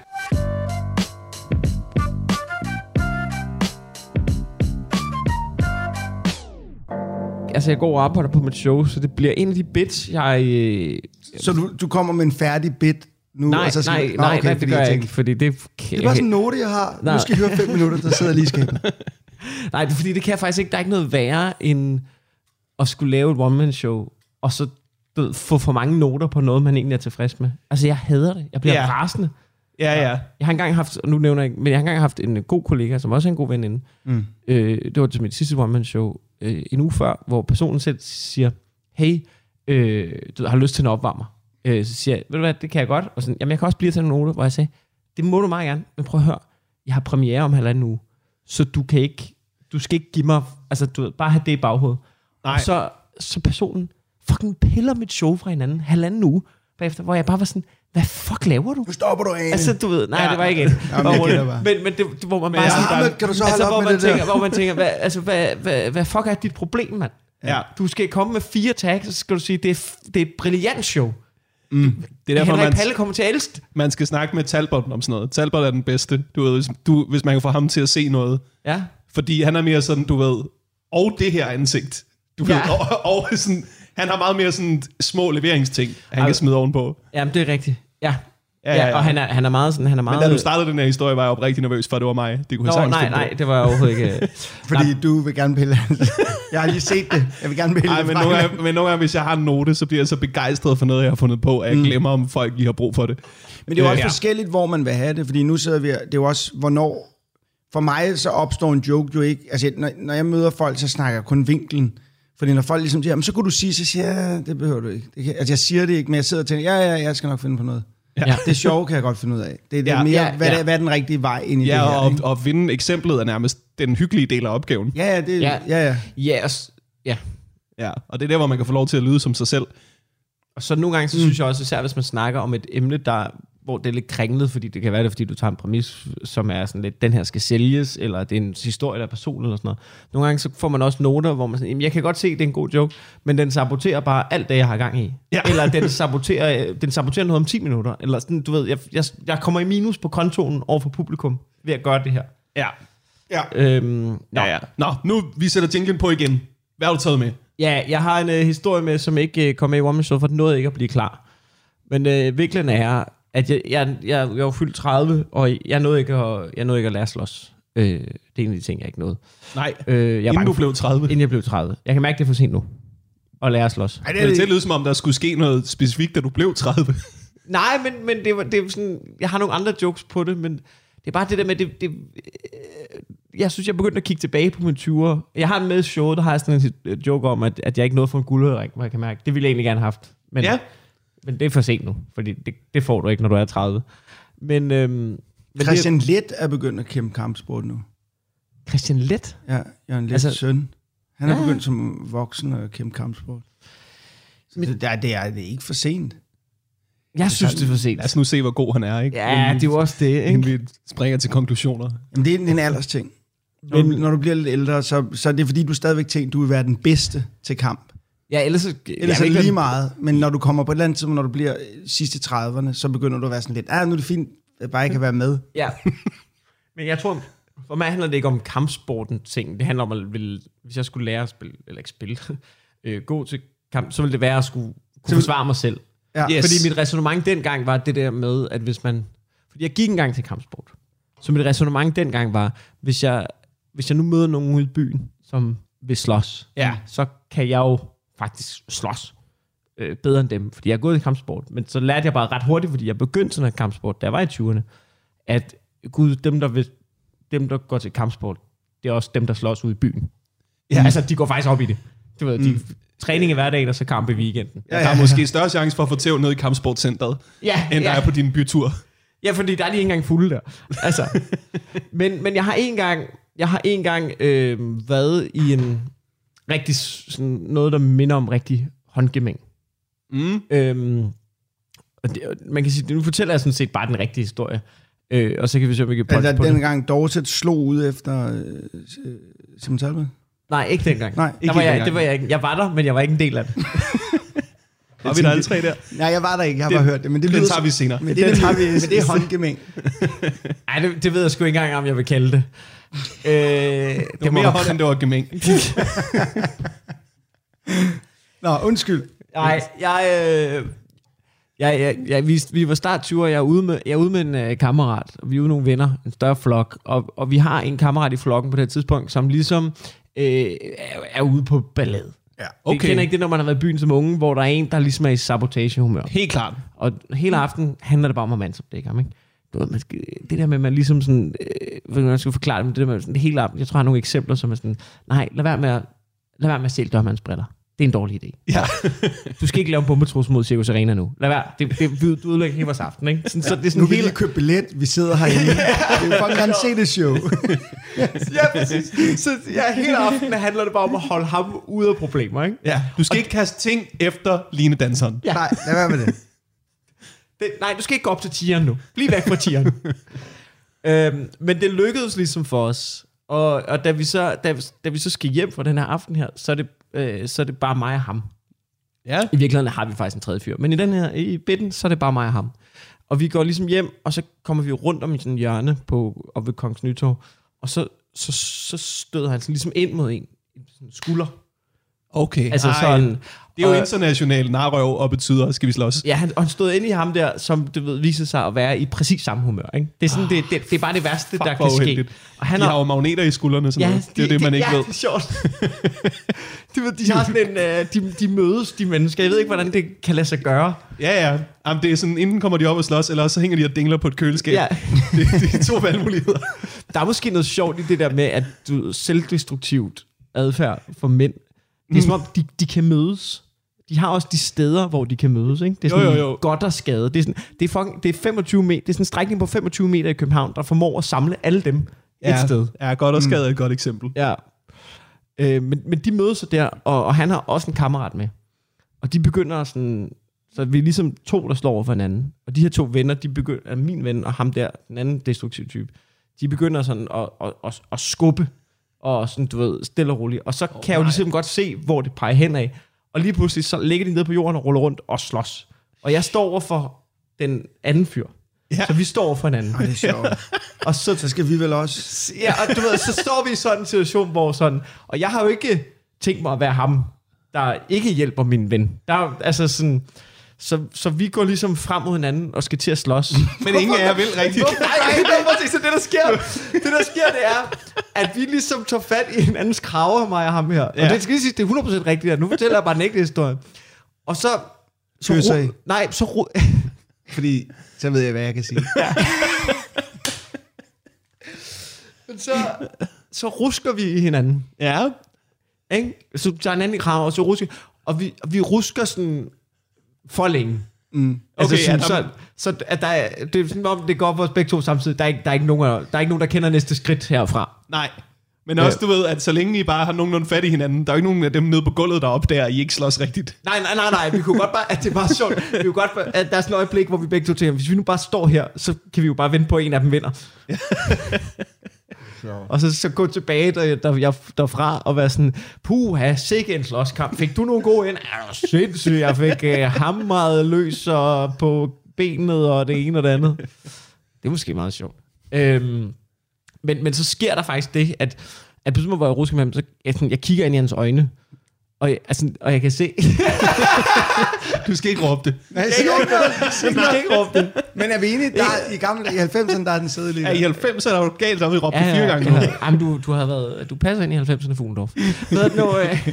Altså, jeg går og arbejder på mit show, så det bliver en af de bits, jeg... Øh, så du, du kommer med en færdig bit nu? nej, og så skal nej, du- Nå, nej, nej, det gør jeg tænkte, ikke, fordi det... Det er bare sådan en note, jeg har. Nej. Nu skal I høre fem minutter, der sidder lige i skabet. *laughs* Nej, det fordi, det kan jeg faktisk ikke. Der er ikke noget værre, end at skulle lave et one-man-show, og så ved, få for mange noter på noget, man egentlig er tilfreds med. Altså, jeg hader det. Jeg bliver Ja. rasende. Ja, ja. Jeg har engang haft, nu nævner jeg ikke, men jeg har engang haft en god kollega, som også er en god veninde. Mm. Øh, det var til mit sidste one-man-show øh, en uge før, hvor personen selv siger, hey, øh, du har lyst til en opvarmer? Øh, så siger jeg, ved du hvad, det kan jeg godt. Og sådan, jamen, jeg kan også blive til nogle noter, hvor jeg sagde, det må du meget gerne, men prøv at høre, jeg har premiere om halvanden uge, så du kan ikke, du skal ikke give mig, altså du ved, bare have det i baghovedet. Nej. Og så, så personen fucking piller mit show fra hinanden halvanden uge, bagefter, hvor jeg bare var sådan, hvad fuck laver du? Nu stopper du af. Altså, du ved, nej, ja. Det var ikke en. Jamen, jeg bare. men, men det, det, hvor man bare ja, sådan, men kan du så holde altså, op hvor med man det der? tænker, Hvor man tænker, hvad, altså, hvad, hvad, hvad fuck er dit problem, mand? Ja. Du skal komme med fire tags, så skal du sige, det er, det er et brilliant show. Det er derfor, Henrik man, Palle kommer til det. man skal snakke med Talbot om sådan noget. Talbot er den bedste, du ved, hvis, du, hvis man kan få ham til at se noget. Ja. Fordi han er mere sådan, du ved, og det her ansigt. Du Ja. ved, og, og sådan, han har meget mere sådan små leveringsting, han Ej. kan smide ovenpå. Jamen, det er rigtigt. Ja. Ja, Ja, og han er, han er meget sådan, han er Men meget... da du startede den her historie, var jeg oprigtig nervøs for, at det var mig. Det kunne Nå, nej, nej, det var jeg overhovedet ikke. *laughs* Fordi du vil gerne pille *laughs* Jeg har lige set det. Jeg vil gerne pille Nej, det men nogle, gange, men nogle gange, hvis jeg har en note, så bliver jeg så begejstret for noget, jeg har fundet på, at jeg Mm. glemmer, om folk lige har brug for det. Men det er jo også Ja. forskelligt, hvor man vil have det, fordi nu sidder vi, det er jo også, hvornår, for mig så opstår en joke jo ikke, altså når, når jeg møder folk, så snakker jeg kun vinklen, fordi når folk ligesom siger, "Jamen, så kunne du sige, så siger jeg, "Ja, det behøver du ikke. Det kan, altså jeg siger det ikke, men jeg sidder og tænker, ja, ja, jeg skal nok finde på noget. Ja. Ja. Det sjove kan jeg godt finde ud af. Det, det er Ja. mere, Ja, hvad, ja. Er, hvad er den rigtige vej ind i Ja, det her? og, ikke? og finde eksemplet er nærmest den hyggelige del af opgaven. Ja, ja, det, Ja. ja. ja, ja. Ja, og, ja. Ja, og det er der, hvor man kan få lov til at lyde som sig selv. og så nogle gange, så synes jeg også, især hvis man snakker om et emne, der, hvor det er lidt kringlet, fordi det kan være det, fordi du tager en præmis, som er sådan lidt, den her skal sælges, eller det er en historie, der er person, eller sådan noget. Nogle gange så får man også noter, hvor man sådan, "Jamen, jeg kan godt se, det er en god joke, men den saboterer bare alt det, jeg har gang i. Ja. *laughs* Eller den saboterer, den saboterer noget om 10 minutter. Eller sådan, du ved, jeg, jeg, jeg kommer i minus på kontoen over for publikum ved at gøre det her. Ja. ja. Øhm, nå. Ja, ja. Nå, nu vi sætter jinglen på igen. Hvad har du taget med? Ja, jeg har en øh, historie med, som ikke øh, kom med i One Man Show, for den nåede ikke at blive klar. Men øh, virkelig er, at jeg, jeg, jeg, jeg var fyldt 30, og jeg nåede ikke at, jeg nåede ikke at lære at slås. Øh, det er en af de ting, jeg ikke nåede. Nej, Øh, jeg inden du blev 30. Inden jeg blev 30. Jeg kan mærke, det er for sent nu. At lære at slås. Ej, Det er det til at lyde, som om der skulle ske noget specifikt, da du blev 30. *laughs* Nej, men, men det, var, det er sådan, jeg har nogle andre jokes på det, men det er bare det der med, det, det, øh, jeg synes, jeg begyndte at kigge tilbage på mine 20'er. Jeg har en med i showet, der har jeg sådan en joke om, at, at jeg ikke nåede for en guldring, hvor jeg kan mærke, det ville jeg egentlig gerne have haft. Men, Ja. Men det er for sent nu, fordi det, det får du ikke, når du er 30. Men, øhm, men Christian Let er begyndt at kæmpe kampsport nu. Det, Christian Let? Ja, jeg er en lidt Altså- søn. Han er Ja. ja. begyndt som voksen at kæmpe kampsport. Så det, det, er, det, er, det er ikke for sent. Jeg synes, det er for sent. Lad os nu se, hvor god han er, ikke? Ja, Inden- det er jo også det, Inden ikke? vi springer til konklusioner. Jamen, det er en, aldersting. Når, Men- du, når du bliver lidt ældre, så, så er det fordi, du stadigvæk tænker, du vil være den bedste til kamp. Ja, ellers, Ellers jeg er det ikke lige meget. Men når du kommer på et eller andet tidspunkt, når du bliver sidst i 30'erne, så begynder du at være sådan lidt, ah, nu er det fint, at jeg bare ikke kan være med. Ja. *laughs* Men jeg tror, for mig handler det ikke om kampsporten ting. Det handler om, at vil, hvis jeg skulle lære at spille, eller ikke spille, *laughs* øh, gå til kamp, så ville det være at skulle kunne forsvare mig selv. Ja. Yes. Fordi mit resonemang dengang var det der med, at hvis man... Fordi jeg gik engang til kampsport. Så mit resonemang dengang var, hvis jeg, hvis jeg nu møder nogen ude i byen, som vil slås, Ja. så kan jeg jo faktisk slås øh, bedre end dem, fordi jeg er gået i kampsport. Men så lærte jeg bare ret hurtigt, fordi jeg begyndte sådan en kampsport, da jeg var i 20'erne, at gud, dem der vil dem, der går til kampsport, det er også dem, der slås ud i byen. Ja. Ja. Altså, de går faktisk op i det. Du ved, de, træning i hverdagen, og så kamp i weekenden. Ja, der er måske *laughs* større chance for at få tæv ned i kampsportcenteret, Ja, end der ja. er på din bytur. Ja, fordi der er de ikke engang fulde der. Altså. *laughs* men, men jeg har en gang, jeg har en gang øh, været i en rigtig sådan noget, der minder om rigtig håndgemæng. Mm. Øhm, og det, man kan sige, nu fortæller jeg sådan set bare den rigtige historie. Øh, og så kan vi se, om vi kan Altså, på det. dengang Dorset slog ud efter øh, øh, Simon Talbot. Nej, ikke dengang. Nej, der ikke var jeg, dengang. det var jeg ikke. Jeg var der, men jeg var ikke en del af det. Var *laughs* vi der alle tre der? Nej, jeg var der ikke, jeg har Den- bare hørt det. Men det Den lyder tager som- vi senere. Men det, Den det, tager vi- men det er *laughs* håndgemæng. Nej, det, det ved jeg sgu ikke engang, om jeg vil kalde det. Øh, det, Det var må mere hånd, end det var gemæng. *laughs* Nå, undskyld. Nej, jeg... Øh, jeg, jeg, jeg, vi, vi var start 20 jeg er ude med, jeg er ude med en øh, kammerat, og vi er ude nogle venner, en større flok, og, og vi har en kammerat i flokken på det tidspunkt, som ligesom øh, er, er ude på ballade. Ja. Okay. Jeg kender ikke det, når man har været i byen som unge, hvor der er en, der ligesom er i sabotagehumør. Helt klart. Og hele aften handler det bare om at mandsopdække ham, ikke? Du ved, man skal, det der med, at man ligesom sådan, øh, hvordan man skal forklare det, men det der med sådan, hele aften, jeg tror, jeg har nogle eksempler, som er sådan, nej, lad være med at, lad være med at sælge dørmandsbriller. Det er en dårlig idé. Ja. *laughs* Du skal ikke lave en bombetruss mod Circus Arena nu. Lad være. Det, det, du du ødelægger hele vores aften, ikke? Sådan, så det er Nu sådan kan hele... vi købe billet, vi sidder herinde. *laughs* Det er jo fucking gerne se det show. *laughs* Ja, præcis. Så ja, hele aftenen handler det bare om at holde ham ude af problemer, ikke? ja. Du skal ikke kaste ting efter Line Danseren. Ja. Nej, lad være med det. Det, nej, du skal ikke gå op til tieren nu. Bliv væk fra tieren. *laughs* øhm, men det lykkedes ligesom for os. Og, og da, vi så, da, da vi så skal hjem fra den her aften her, så er det, øh, så er det bare mig og ham. Ja. I virkeligheden har vi faktisk en tredje fyr. Men i den her, i bitten, så er det bare mig og ham. Og vi går ligesom hjem, og så kommer vi rundt om i sådan en hjørne på, op ved Kongens Nytorv. Og så, så, så støder han sådan ligesom ind mod en, en sådan skulder. Okay. Altså Ej, sådan, Det er jo og- international narrøv og betyder, skal vi slås. Ja, han, og han stod inde i ham der, som du ved, viser sig at være i præcis samme humør. Ikke? Det, er sådan, det, det, det er bare det værste, Fuck, der kan ske. uheldigt. Og han de har, jo magneter i skuldrene, sådan ja, noget. Det er jo det, man ikke ja, ved. det er sjovt. *laughs* ved, de har sådan en, uh, de, de mødes, de mennesker. Jeg ved ikke, hvordan det kan lade sig gøre. Ja, ja. Jamen, det er sådan, enten kommer de op og slås, eller så hænger de og dingler på et køleskab. Ja. *laughs* det, det er to valgmuligheder. Der er måske noget sjovt i det der med, at du selvdestruktivt adfærd for mænd. Det er som om, de, de kan mødes. De har også de steder, hvor de kan mødes. Ikke? Det er Jo, sådan jo, jo. godt og skade. Det er, sådan, det, er fucking, det er 25 meter, det er sådan en strækning på 25 meter i København, der formår at samle alle dem et sted. Ja, godt og skadet er et godt eksempel. Ja. Øh, men, men de mødes så der, og, og han har også en kammerat med. Og de begynder sådan... Så vi er ligesom to, der slår over for hinanden. Og de her to venner, de begynder, min ven og ham der, den anden destruktive type, de begynder sådan at, at, at, at skubbe, og sådan, du ved, stille og roligt. Og så oh, kan jeg jo nej. ligesom godt se, hvor det peger hen af. Og lige pludselig, så ligger de nede på jorden og ruller rundt og slås. Og jeg står over for den anden fyr. Ja. Så vi står over for hinanden. Ej, det er sjovt. *laughs* Og så Så skal vi vel også... Ja, og du ved, så står vi i sådan en situation, hvor sådan... Og jeg har jo ikke tænkt mig at være ham, der ikke hjælper min ven. Der, er altså sådan... Så, så vi går ligesom frem mod hinanden og skal til at slås. *laughs* Men ingen af jer vil rigtigt. Nej, nej. Så det, der sker, det, der sker, det er, at vi ligesom tager fat i hinandens kraver, mig og ham her. Ja. Ja. Og det skal lige sige, det er 100% rigtigt. her. Nu fortæller jeg bare den ægte historie. Og så... så Kysser I? nej, så... Ru- *laughs* Fordi så ved jeg, hvad jeg kan sige. Men så, så rusker vi i hinanden. Ja. Ikke? Så tager en anden i krav, og så rusker Og vi, og vi rusker sådan for længe. Mm. Altså Okay, sådan, ja, så, der- så, at der er, det er sådan om, det går op for os begge to samtidig. Der er, ikke, der, er ikke nogen, der er ikke nogen, der kender næste skridt herfra. Nej. Men også, du ved, at så længe I bare har nogenlunde fat i hinanden, der er jo ikke nogen af dem nede på gulvet, der opdager, at I ikke slås rigtigt. Nej, nej, nej, nej. Vi kunne godt bare, at det bare sjovt. Vi kunne godt, at der er sådan et øjeblik, hvor vi begge to tænker, hvis vi nu bare står her, så kan vi jo bare vente på, at en af dem vinder. *laughs* og så, så gå tilbage der, der, jeg, derfra og være sådan, puha, sikke en slåskamp. Fik du nogle gode ind? Er du sindssyg? Jeg fik øh, uh, hamret løs og på benet og det ene og det andet. Det er måske meget sjovt. Øhm, men, men så sker der faktisk det, at, at pludselig, hvor jeg rusker med ham, så jeg, sådan, jeg kigger ind i hans øjne, og jeg, altså, og jeg kan se... *laughs* Du skal ikke råbe det. Nej, jeg kan ikke råbe det. Jeg kan ikke råbe det. Men er vi enige, der er, i gamle i 90'erne, der er den sædelige. Ja, i 90 er der jo galt, der har vi råbt det fire gange. Ja, jamen, du, du, har været, du passer ind i 90'erne Fuglendorf. Hvad er nu? Øh,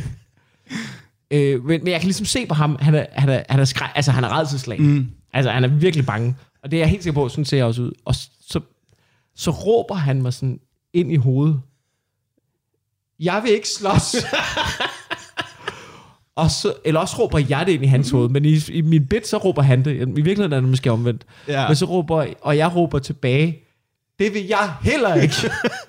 *laughs* øh, men, men jeg kan ligesom se på ham, han er, han er, han er, skræ, altså, han er redselslag. Mm. Altså, han er virkelig bange. Og det er jeg helt sikker på, sådan ser jeg også ud. Og så, så råber han mig sådan ind i hovedet. Jeg vil ikke slås. *laughs* og så, eller også råber jeg det ind i hans hoved, men i, i min bit, så råber han det. I virkeligheden er det måske omvendt. Ja. Men så råber, og jeg råber tilbage, det vil jeg heller ikke.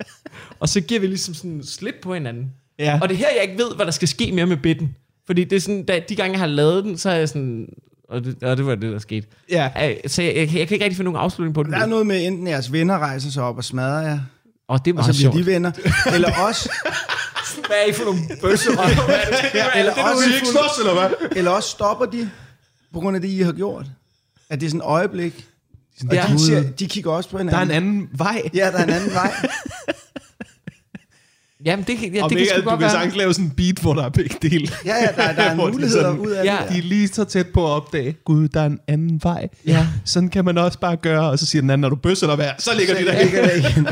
*laughs* og så giver vi ligesom sådan slip på hinanden. Ja. Og det er her, jeg ikke ved, hvad der skal ske mere med bitten. Fordi det er sådan, da, de gange, jeg har lavet den, så er jeg sådan... Og det, og det var det, der skete. Ja. Så jeg, jeg, kan- jeg kan ikke rigtig finde nogen afslutning på det. Der er noget med, enten jeres venner rejser sig op og smadrer jer, Og det er og så bliver sjovt. de venner, *laughs* eller også, *laughs* *laughs* Hvad er I for nogle bøsserøv? eller, også, slås, eller hvad? eller også stopper de, på grund af det, I har gjort. At det er sådan et øjeblik. Og Ja. de, ser, de kigger også på Der er hinanden. en anden vej. Ja, der er en anden vej. *laughs* Jamen, det, kan- ja, og det kan ikke, sgu at du godt kan være. sagtens lave sådan en beat, hvor der er begge dele. Ja, ja, der, der er *laughs* muligheder sådan- ud af Ja. det. De er lige så tæt på at opdage, gud, der er en anden vej. Ja. Sådan kan man også bare gøre, og så siger den anden, når du bøsser eller hvad, så ligger de der. ligger der igen.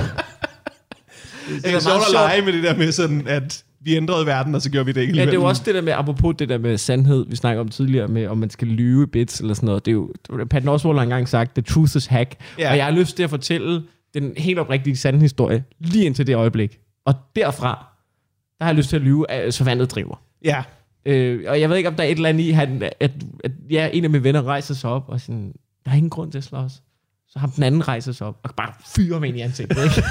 Det er meget sjovt at lege med det der med sådan, at vi ændrede verden, og så gjorde vi det ikke Ja, det er jo også det der med, apropos det der med sandhed, vi snakker om tidligere, med om man skal lyve bits eller sådan noget. Det er jo, Patton Oswalt har engang sagt, the truth is hack. Ja. Og jeg har lyst til at fortælle den helt oprigtige sande historie, lige indtil det øjeblik. Og derfra, der har jeg lyst til at lyve, så vandet driver. Ja. Øh, og jeg ved ikke, om der er et eller andet i, han, at, at, at ja, en af mine venner rejser sig op, og sådan, der er ingen grund til at slås. Så ham den anden rejser sig op, og bare fyrer mig ind i ansigtet. Ikke? *laughs*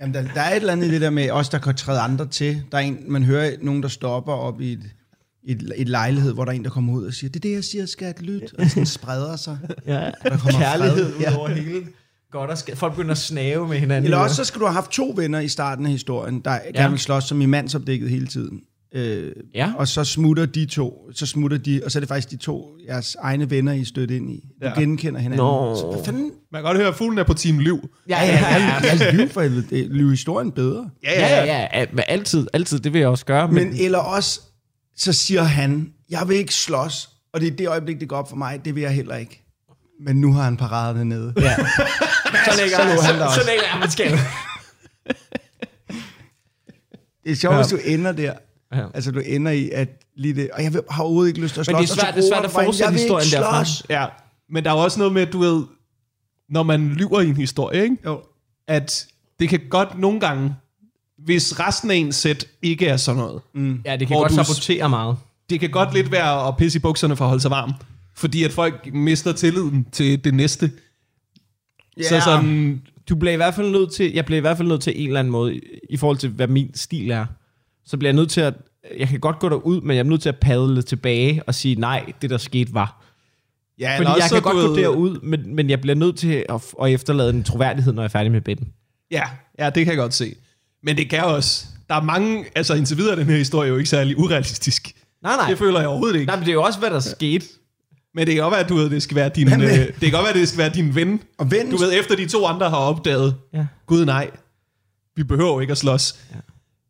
Jamen, der, der er et eller andet i det der med os, der kan træde andre til. Der er en, man hører nogen, der stopper op i et, et, et lejlighed, hvor der er en, der kommer ud og siger, det er det, jeg siger, skat, lyt. Og sådan spreder sig. *laughs* ja. Der kommer Kærlighed fred. ud Ja. over hele. Godt og skal, folk begynder at snave med hinanden. Eller også så skal du have haft to venner i starten af historien, der. Ja. gerne vil slås som i mandsopdækket hele tiden. Øh, Ja. Og så smutter de to, så smutter de, og så er det faktisk de to, jeres egne venner, I stødt ind i. Du Ja. ja. genkender hinanden. Nå. Så, hvad fanden? Man kan godt høre, at fuglen er på team liv. Ja, ja, ja. ja. Jeg lyver for helvede. Det lyver historien bedre. Ja, ja, ja, ja. Men altid, altid, det vil jeg også gøre. Men, Men eller også, så siger han, jeg vil ikke slås, og det er det øjeblik, det går op for mig, det vil jeg heller ikke. Men nu har han paraderne nede. ja. *laughs* så lægger, så han så, der så, også. lægger jeg mit skæld. Det er sjovt, Ja. hvis du ender der. Ja. Altså, du ender i, at lige det... Og jeg har overhovedet ikke lyst til at slås. Men det er svært- det er svært at fortsætte "Jeg vil ikke historien derfra." slås." Ja. Men der er også noget med, at du ved, når man lyver i en historie, ikke? Jo. at det kan godt nogle gange, hvis resten af ens sæt ikke er sådan noget, mm. Ja, det kan Hvor godt du- sabotere meget. det kan godt lidt være at pisse i bukserne for at holde sig varm. Fordi at folk mister tilliden til det næste. Ja. Så sådan, Du bliver i hvert fald nødt til, jeg bliver i hvert fald nødt til en eller anden måde, i, i forhold til, hvad min stil er, så bliver jeg nødt til at, jeg kan godt gå derud, men jeg er nødt til at padle tilbage og sige, nej, det der skete var. ja, Fordi jeg kan godt du gå ved- derud, men, men jeg bliver nødt til at, at efterlade en troværdighed, når jeg er færdig med bedden. Ja, ja, det kan jeg godt se. Men det kan også, der er mange, altså indtil videre er den her historie jo ikke særlig urealistisk. Nej, nej. Det føler jeg overhovedet ikke. Nej, men det er jo også, hvad der skete. Men det kan godt være, at du ved, det skal være din, øh, det kan godt være, det skal være din ven. Og ven, Du ved, efter de to andre har opdaget, Ja. gud nej, vi behøver jo ikke at slås. Ja.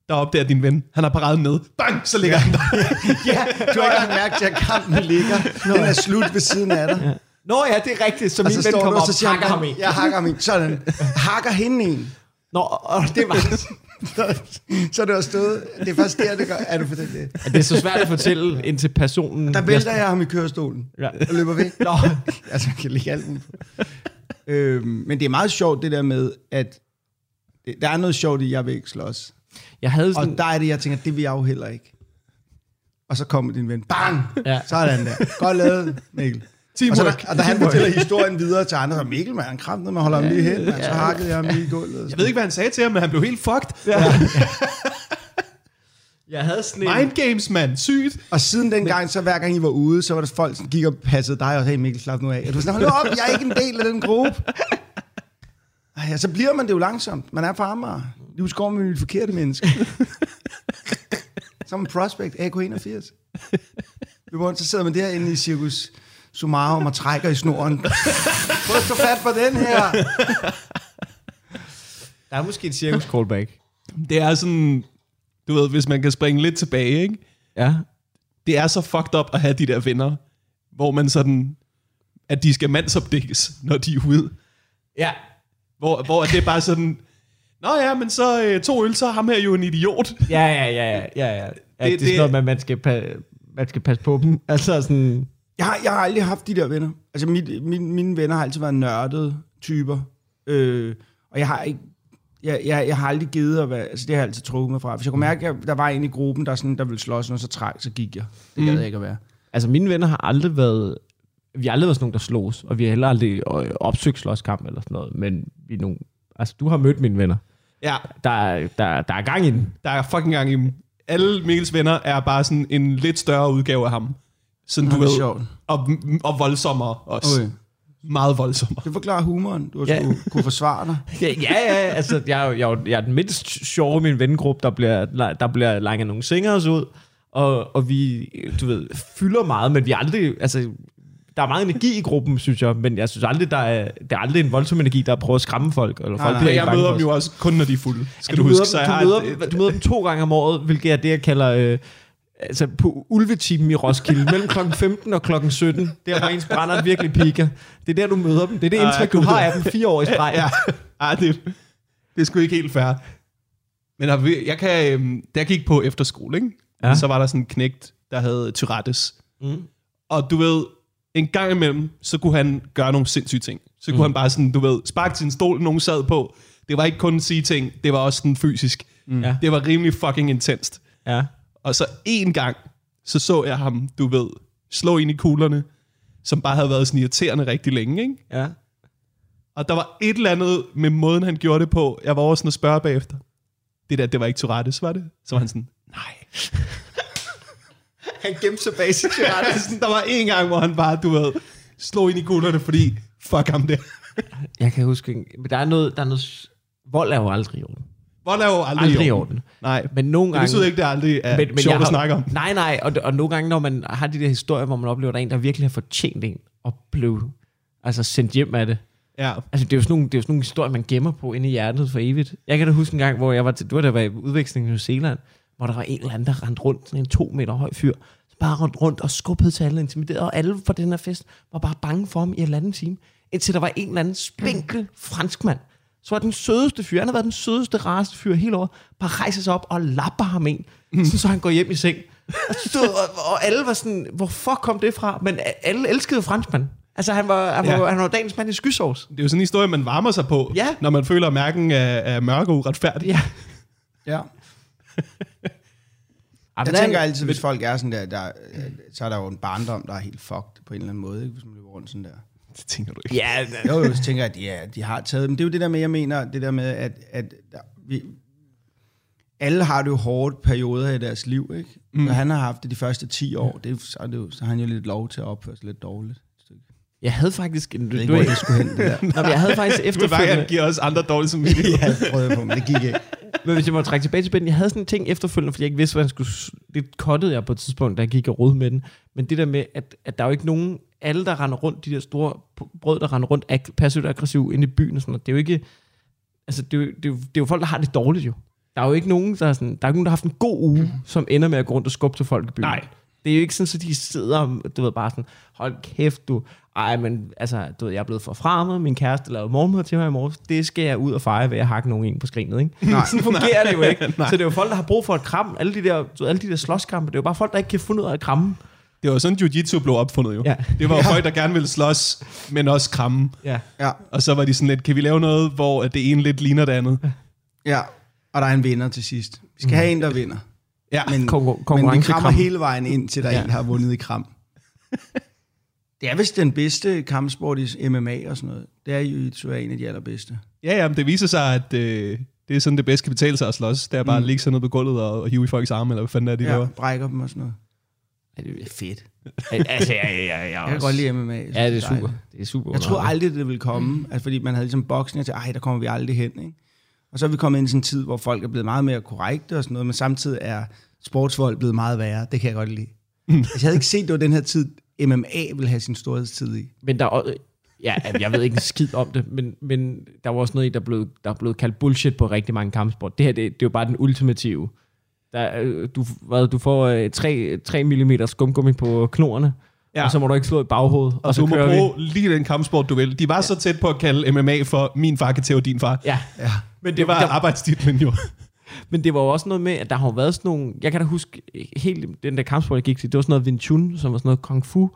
Der opdager din ven, han har paraden ned. Bang, så ligger ja. han der. *laughs* ja, du har ikke engang mærket til, at kampen ligger. Den er slut ved siden af dig. Ja. Nå ja, det er rigtigt, så Og min så ven kommer og op og siger hakker ham ind. jeg hakker ham ind. Sådan. Hakker hende en. Nå, og *laughs* det var... så er det også stået. Det er faktisk der, det gør. Er du for det? det er så svært at fortælle, indtil personen... Der vælter jeg ham i kørestolen. Ja. Og løber væk. Nå, *laughs* Altså, man kan lægge alt muligt øhm, men det er meget sjovt, det der med, at det, der er noget sjovt i, jeg vil ikke slås. Jeg havde Og sådan... der er det, jeg tænker, det vil jeg jo heller ikke. Og så kommer din ven. Bang! Ja. Sådan der. Godt lavet, Mikkel. Og, så, Teamwork. der, og da han fortæller historien videre til andre, så Mikkel, man, han kramte med at holde ham lige hen. Man, så hakkede jeg ham lige i gulvet. Jeg ved ikke, hvad han sagde til ham, men han blev helt fucked. Ja. Jeg havde sådan en... Mind games, mand. Sygt. Og siden den gang, så hver gang I var ude, så var der folk, som gik og passede dig, og hey Mikkel, slap nu af. Og du var sådan, hold nu op, jeg er ikke en del af den gruppe. Ej, ja, så bliver man det jo langsomt. Man er på Amager. Du skår med et forkerte menneske. *laughs* Som en prospect, AK81. Vi var så sidder man derinde i cirkus Sumarum og trækker i snoren. *laughs* Prøv at stå fat på den her. Der er måske et cirkus callback. Det er sådan, du ved, hvis man kan springe lidt tilbage, ikke? Ja. Det er så fucked up at have de der venner, hvor man sådan, at de skal mandsopdækkes, når de er ude. Ja. Hvor, hvor det er bare sådan, Nå ja, men så øh, to øl, så er ham her jo en idiot. Ja, ja, ja, ja, ja. ja. Det, det, det- er sådan noget, man, man, skal pa- man skal passe på dem. *laughs* Altså sådan... Jeg har, jeg har aldrig haft de der venner. Altså, mit, min, mine venner har altid været nørdede typer. Øh, og jeg har ikke... jeg, jeg, jeg har aldrig givet at være, altså det har jeg altid trukket mig fra. Hvis jeg kunne mærke, at der var en i gruppen, der, sådan, der ville slås, og så træk, så gik jeg. Det gad Mm. jeg ikke at være. Altså, mine venner har aldrig været... Vi har aldrig været sådan nogen, der slås, og vi har heller aldrig øh, opsøgt slåskamp eller sådan noget, men vi er nogle... Altså, du har mødt mine venner. Ja, Der, er- der, der er gang i den. der er fucking gang i dem. Alle Mikkels venner er bare sådan en lidt større udgave af ham. Sådan, du Nå, er ved, sjovt. og, og voldsommere også. Okay. Meget voldsommere. Det forklarer humoren. Du har Ja. skulle kunne forsvare dig. *laughs* Ja, ja, ja altså, jeg, er jeg, jeg er den mindst sjove i min vennegruppe, der bliver, der bliver langet nogle singers ud, og, og vi, du ved, fylder meget, men vi er aldrig, altså, der er meget energi i gruppen, synes jeg, men jeg synes aldrig, der er, der er aldrig en voldsom energi, der prøver at skræmme folk, eller folk nej. Ja, ikke jeg møder dem jo også kun, når de er fulde. Skal Ja, du, møder, huske, så jeg du, møder, et- dem- du møder dem to gange om året, hvilket er det, jeg kalder... Øh, altså på ulvetimen i Roskilde, *laughs* mellem klokken 15 og klokken 17, der hvor ens brænder virkelig piker. Det er der, du møder dem. Det er det indtryk, du har af dem fire år i *laughs* streg. Ja, Ej, det, det er sgu ikke helt fair. Men vi- jeg kan, øhm, da jeg gik på efterskole, ikke? Ja. Ja. så var der sådan en knægt, der havde Tourettes. Mm. Og du ved, en gang imellem, så kunne han gøre nogle sindssyge ting. Så kunne Mm. han bare sådan, du ved, sparke til en stol, nogen sad på. Det var ikke kun sige ting, det var også sådan fysisk. Mm. Ja. Det var rimelig fucking intenst. ja. Og så en gang, så så jeg ham, du ved, slå ind i kuglerne, som bare havde været sådan irriterende rigtig længe, ikke? ja. Og der var et eller andet med måden, han gjorde det på. Jeg var over sådan at spørge bagefter. Det der, det var ikke Tourettes, var det? Så var han sådan, nej. Han gemte sig bag sit Sådan, der var en gang, hvor han bare, du ved, slog ind i kuglerne, fordi fuck ham der. Jeg kan huske, en- men der er noget, der er noget, vold er jo aldrig i orden. Vold er jo aldrig, Aldrig i orden. Nej, Men nogle det gange... betyder ikke, det aldrig er men, men sjovt jeg at har- snakke om. Nej, nej, og, og nogle gange, når man har de der historier, hvor man oplever, at der er en, der virkelig har fortjent en, og blev altså sendt hjem af det. Ja. Altså, det er jo sådan nogle, det er jo sådan nogle historier, man gemmer på inde i hjertet for evigt. Jeg kan da huske en gang, hvor jeg var til, du var der var i udveksling i New Zealand, hvor der var en eller anden, der rendte rundt, sådan en to meter høj fyr, som bare rundt rundt og skubbede til alle, intimiderede, og alle på den her fest var bare bange for ham i en anden time, indtil der var en eller anden spinkel franskmand, så var den sødeste fyr, han har været den sødeste, rareste fyr hele året, bare rejser sig op og lapper ham ind, så, så han går hjem i seng. Og, stod, og, og alle var sådan, hvor fuck kom det fra? Men alle elskede franskmand. Altså, han var, han var, Ja. han var dagens mand i skysovs. Det er jo sådan en historie, man varmer sig på, Ja. når man føler, at mærken er, er mørk og uretfærdig. Ja. Ja. Jeg Jeg tænker altid, hvis folk er sådan der, der, så er der jo en barndom, der er helt fucked på en eller anden måde, ikke? hvis man løber rundt sådan der. Det tænker du ikke. Ja, Jo, jo, så tænker jeg, at de, er, de har taget dem. Det er jo det der med, jeg mener, det der med, at, at der, vi, alle har det jo hårdt perioder i deres liv, ikke? Mm. Og han har haft det de første 10 år, det, er jo- så, er det jo, så har han jo lidt lov til at opføre sig lidt dårligt. Jeg havde faktisk... En, Jeg ved ikke, hvor det skulle hen, det der. *laughs* Nå, men jeg havde faktisk *laughs* Du vil bare efterfølgende... give os andre dårlige samvittighed. *laughs* ja, det prøvede jeg på, men det gik ikke. Men hvis jeg må trække tilbage til spænden, jeg havde sådan en ting efterfølgende, fordi jeg ikke vidste, hvad jeg skulle... Det kottede jeg på et tidspunkt, da jeg gik og rode med den. Men det der med, at, at der er jo ikke nogen... Alle, der render rundt, de der store brød, der render rundt ag- passivt aggressiv inde i byen og sådan noget, det er jo ikke... Altså, det er jo, det, er jo, det er jo folk, der har det dårligt jo. Der er jo ikke nogen, der, er sådan, der, er ikke nogen, der har haft en god uge, som ender med at gå rundt og skubbe til folk i byen. Nej. Det er jo ikke sådan, at de sidder, du ved, bare sådan, hold kæft du, ej, men altså, du ved, jeg er blevet forfremmet, min kæreste lavede morgenmad til mig i morges, det skal jeg ud og fejre ved at hakke nogen ind på skrinet, ikke? Nej. *laughs* sådan fungerer det jo ikke. *laughs* Så det er jo folk, der har brug for et kram, alle de der, du ved, alle de der slåskampe, det er jo bare folk, der ikke kan finde ud af at kramme. Det var sådan, jiu-jitsu blev opfundet jo. Ja. Det var jo *laughs* folk, der gerne ville slås, men også kramme. Ja. Ja, Og så var de sådan lidt, kan vi lave noget, hvor at det ene lidt ligner det andet? ja. Og der er en vinder til sidst. Vi skal have en, der vinder. Ja. Men, Konkur- men vi krammer konkurrenkram. hele vejen ind, til der er Ja. en, der har vundet i kram. Det er vist den bedste kampsport i MMA og sådan noget. Det er jo er en af de allerbedste. Ja, ja, men det viser sig, at øh, det er sådan, det bedste kan betale sig at slås. Det er bare mm. at ligge sådan noget på gulvet og, og hive i folks arme, eller hvad fanden er det, de Ja, laver. brækker dem og sådan noget. ja det er fedt. altså, jeg, jeg, jeg, jeg, Jeg kan godt lide MMA. Ja, det er dejligt. super. Det er super. Jeg troede aldrig, det ville komme, altså, fordi man havde ligesom boksning, og tænkte, ej, der kommer vi aldrig hen. Ikke? Og så er vi kommet ind i sådan en tid, hvor folk er blevet meget mere korrekte og sådan noget, men samtidig er sportsvold blevet meget værre. Det kan jeg godt lide. *laughs* altså, jeg havde ikke set, det var den her tid, MMA ville have sin storhedstid i. Men der er også- ja, jeg ved ikke en skid om det, men, men der var også noget, i, der blev, der er blevet kaldt bullshit på rigtig mange kampsport. Det her, det, det er jo bare den ultimative. Der, øh, du, hvad, du får øh, 3, 3 mm skumgummi på knorene, ja. Og så må du ikke slå i baghovedet, og, Og så du må kører bruge lige den kampsport, du vil. De var ja. så tæt på at kalde MMA for min far kan tæve din far. vi. Ja, Ja. men Det var der, arbejdstitlen jo. Men det var jo også noget med, at der har jo været sådan nogle... Jeg kan da huske, helt den der kampsport, jeg gik til, det var sådan noget Wing Chun, som var sådan noget kung fu.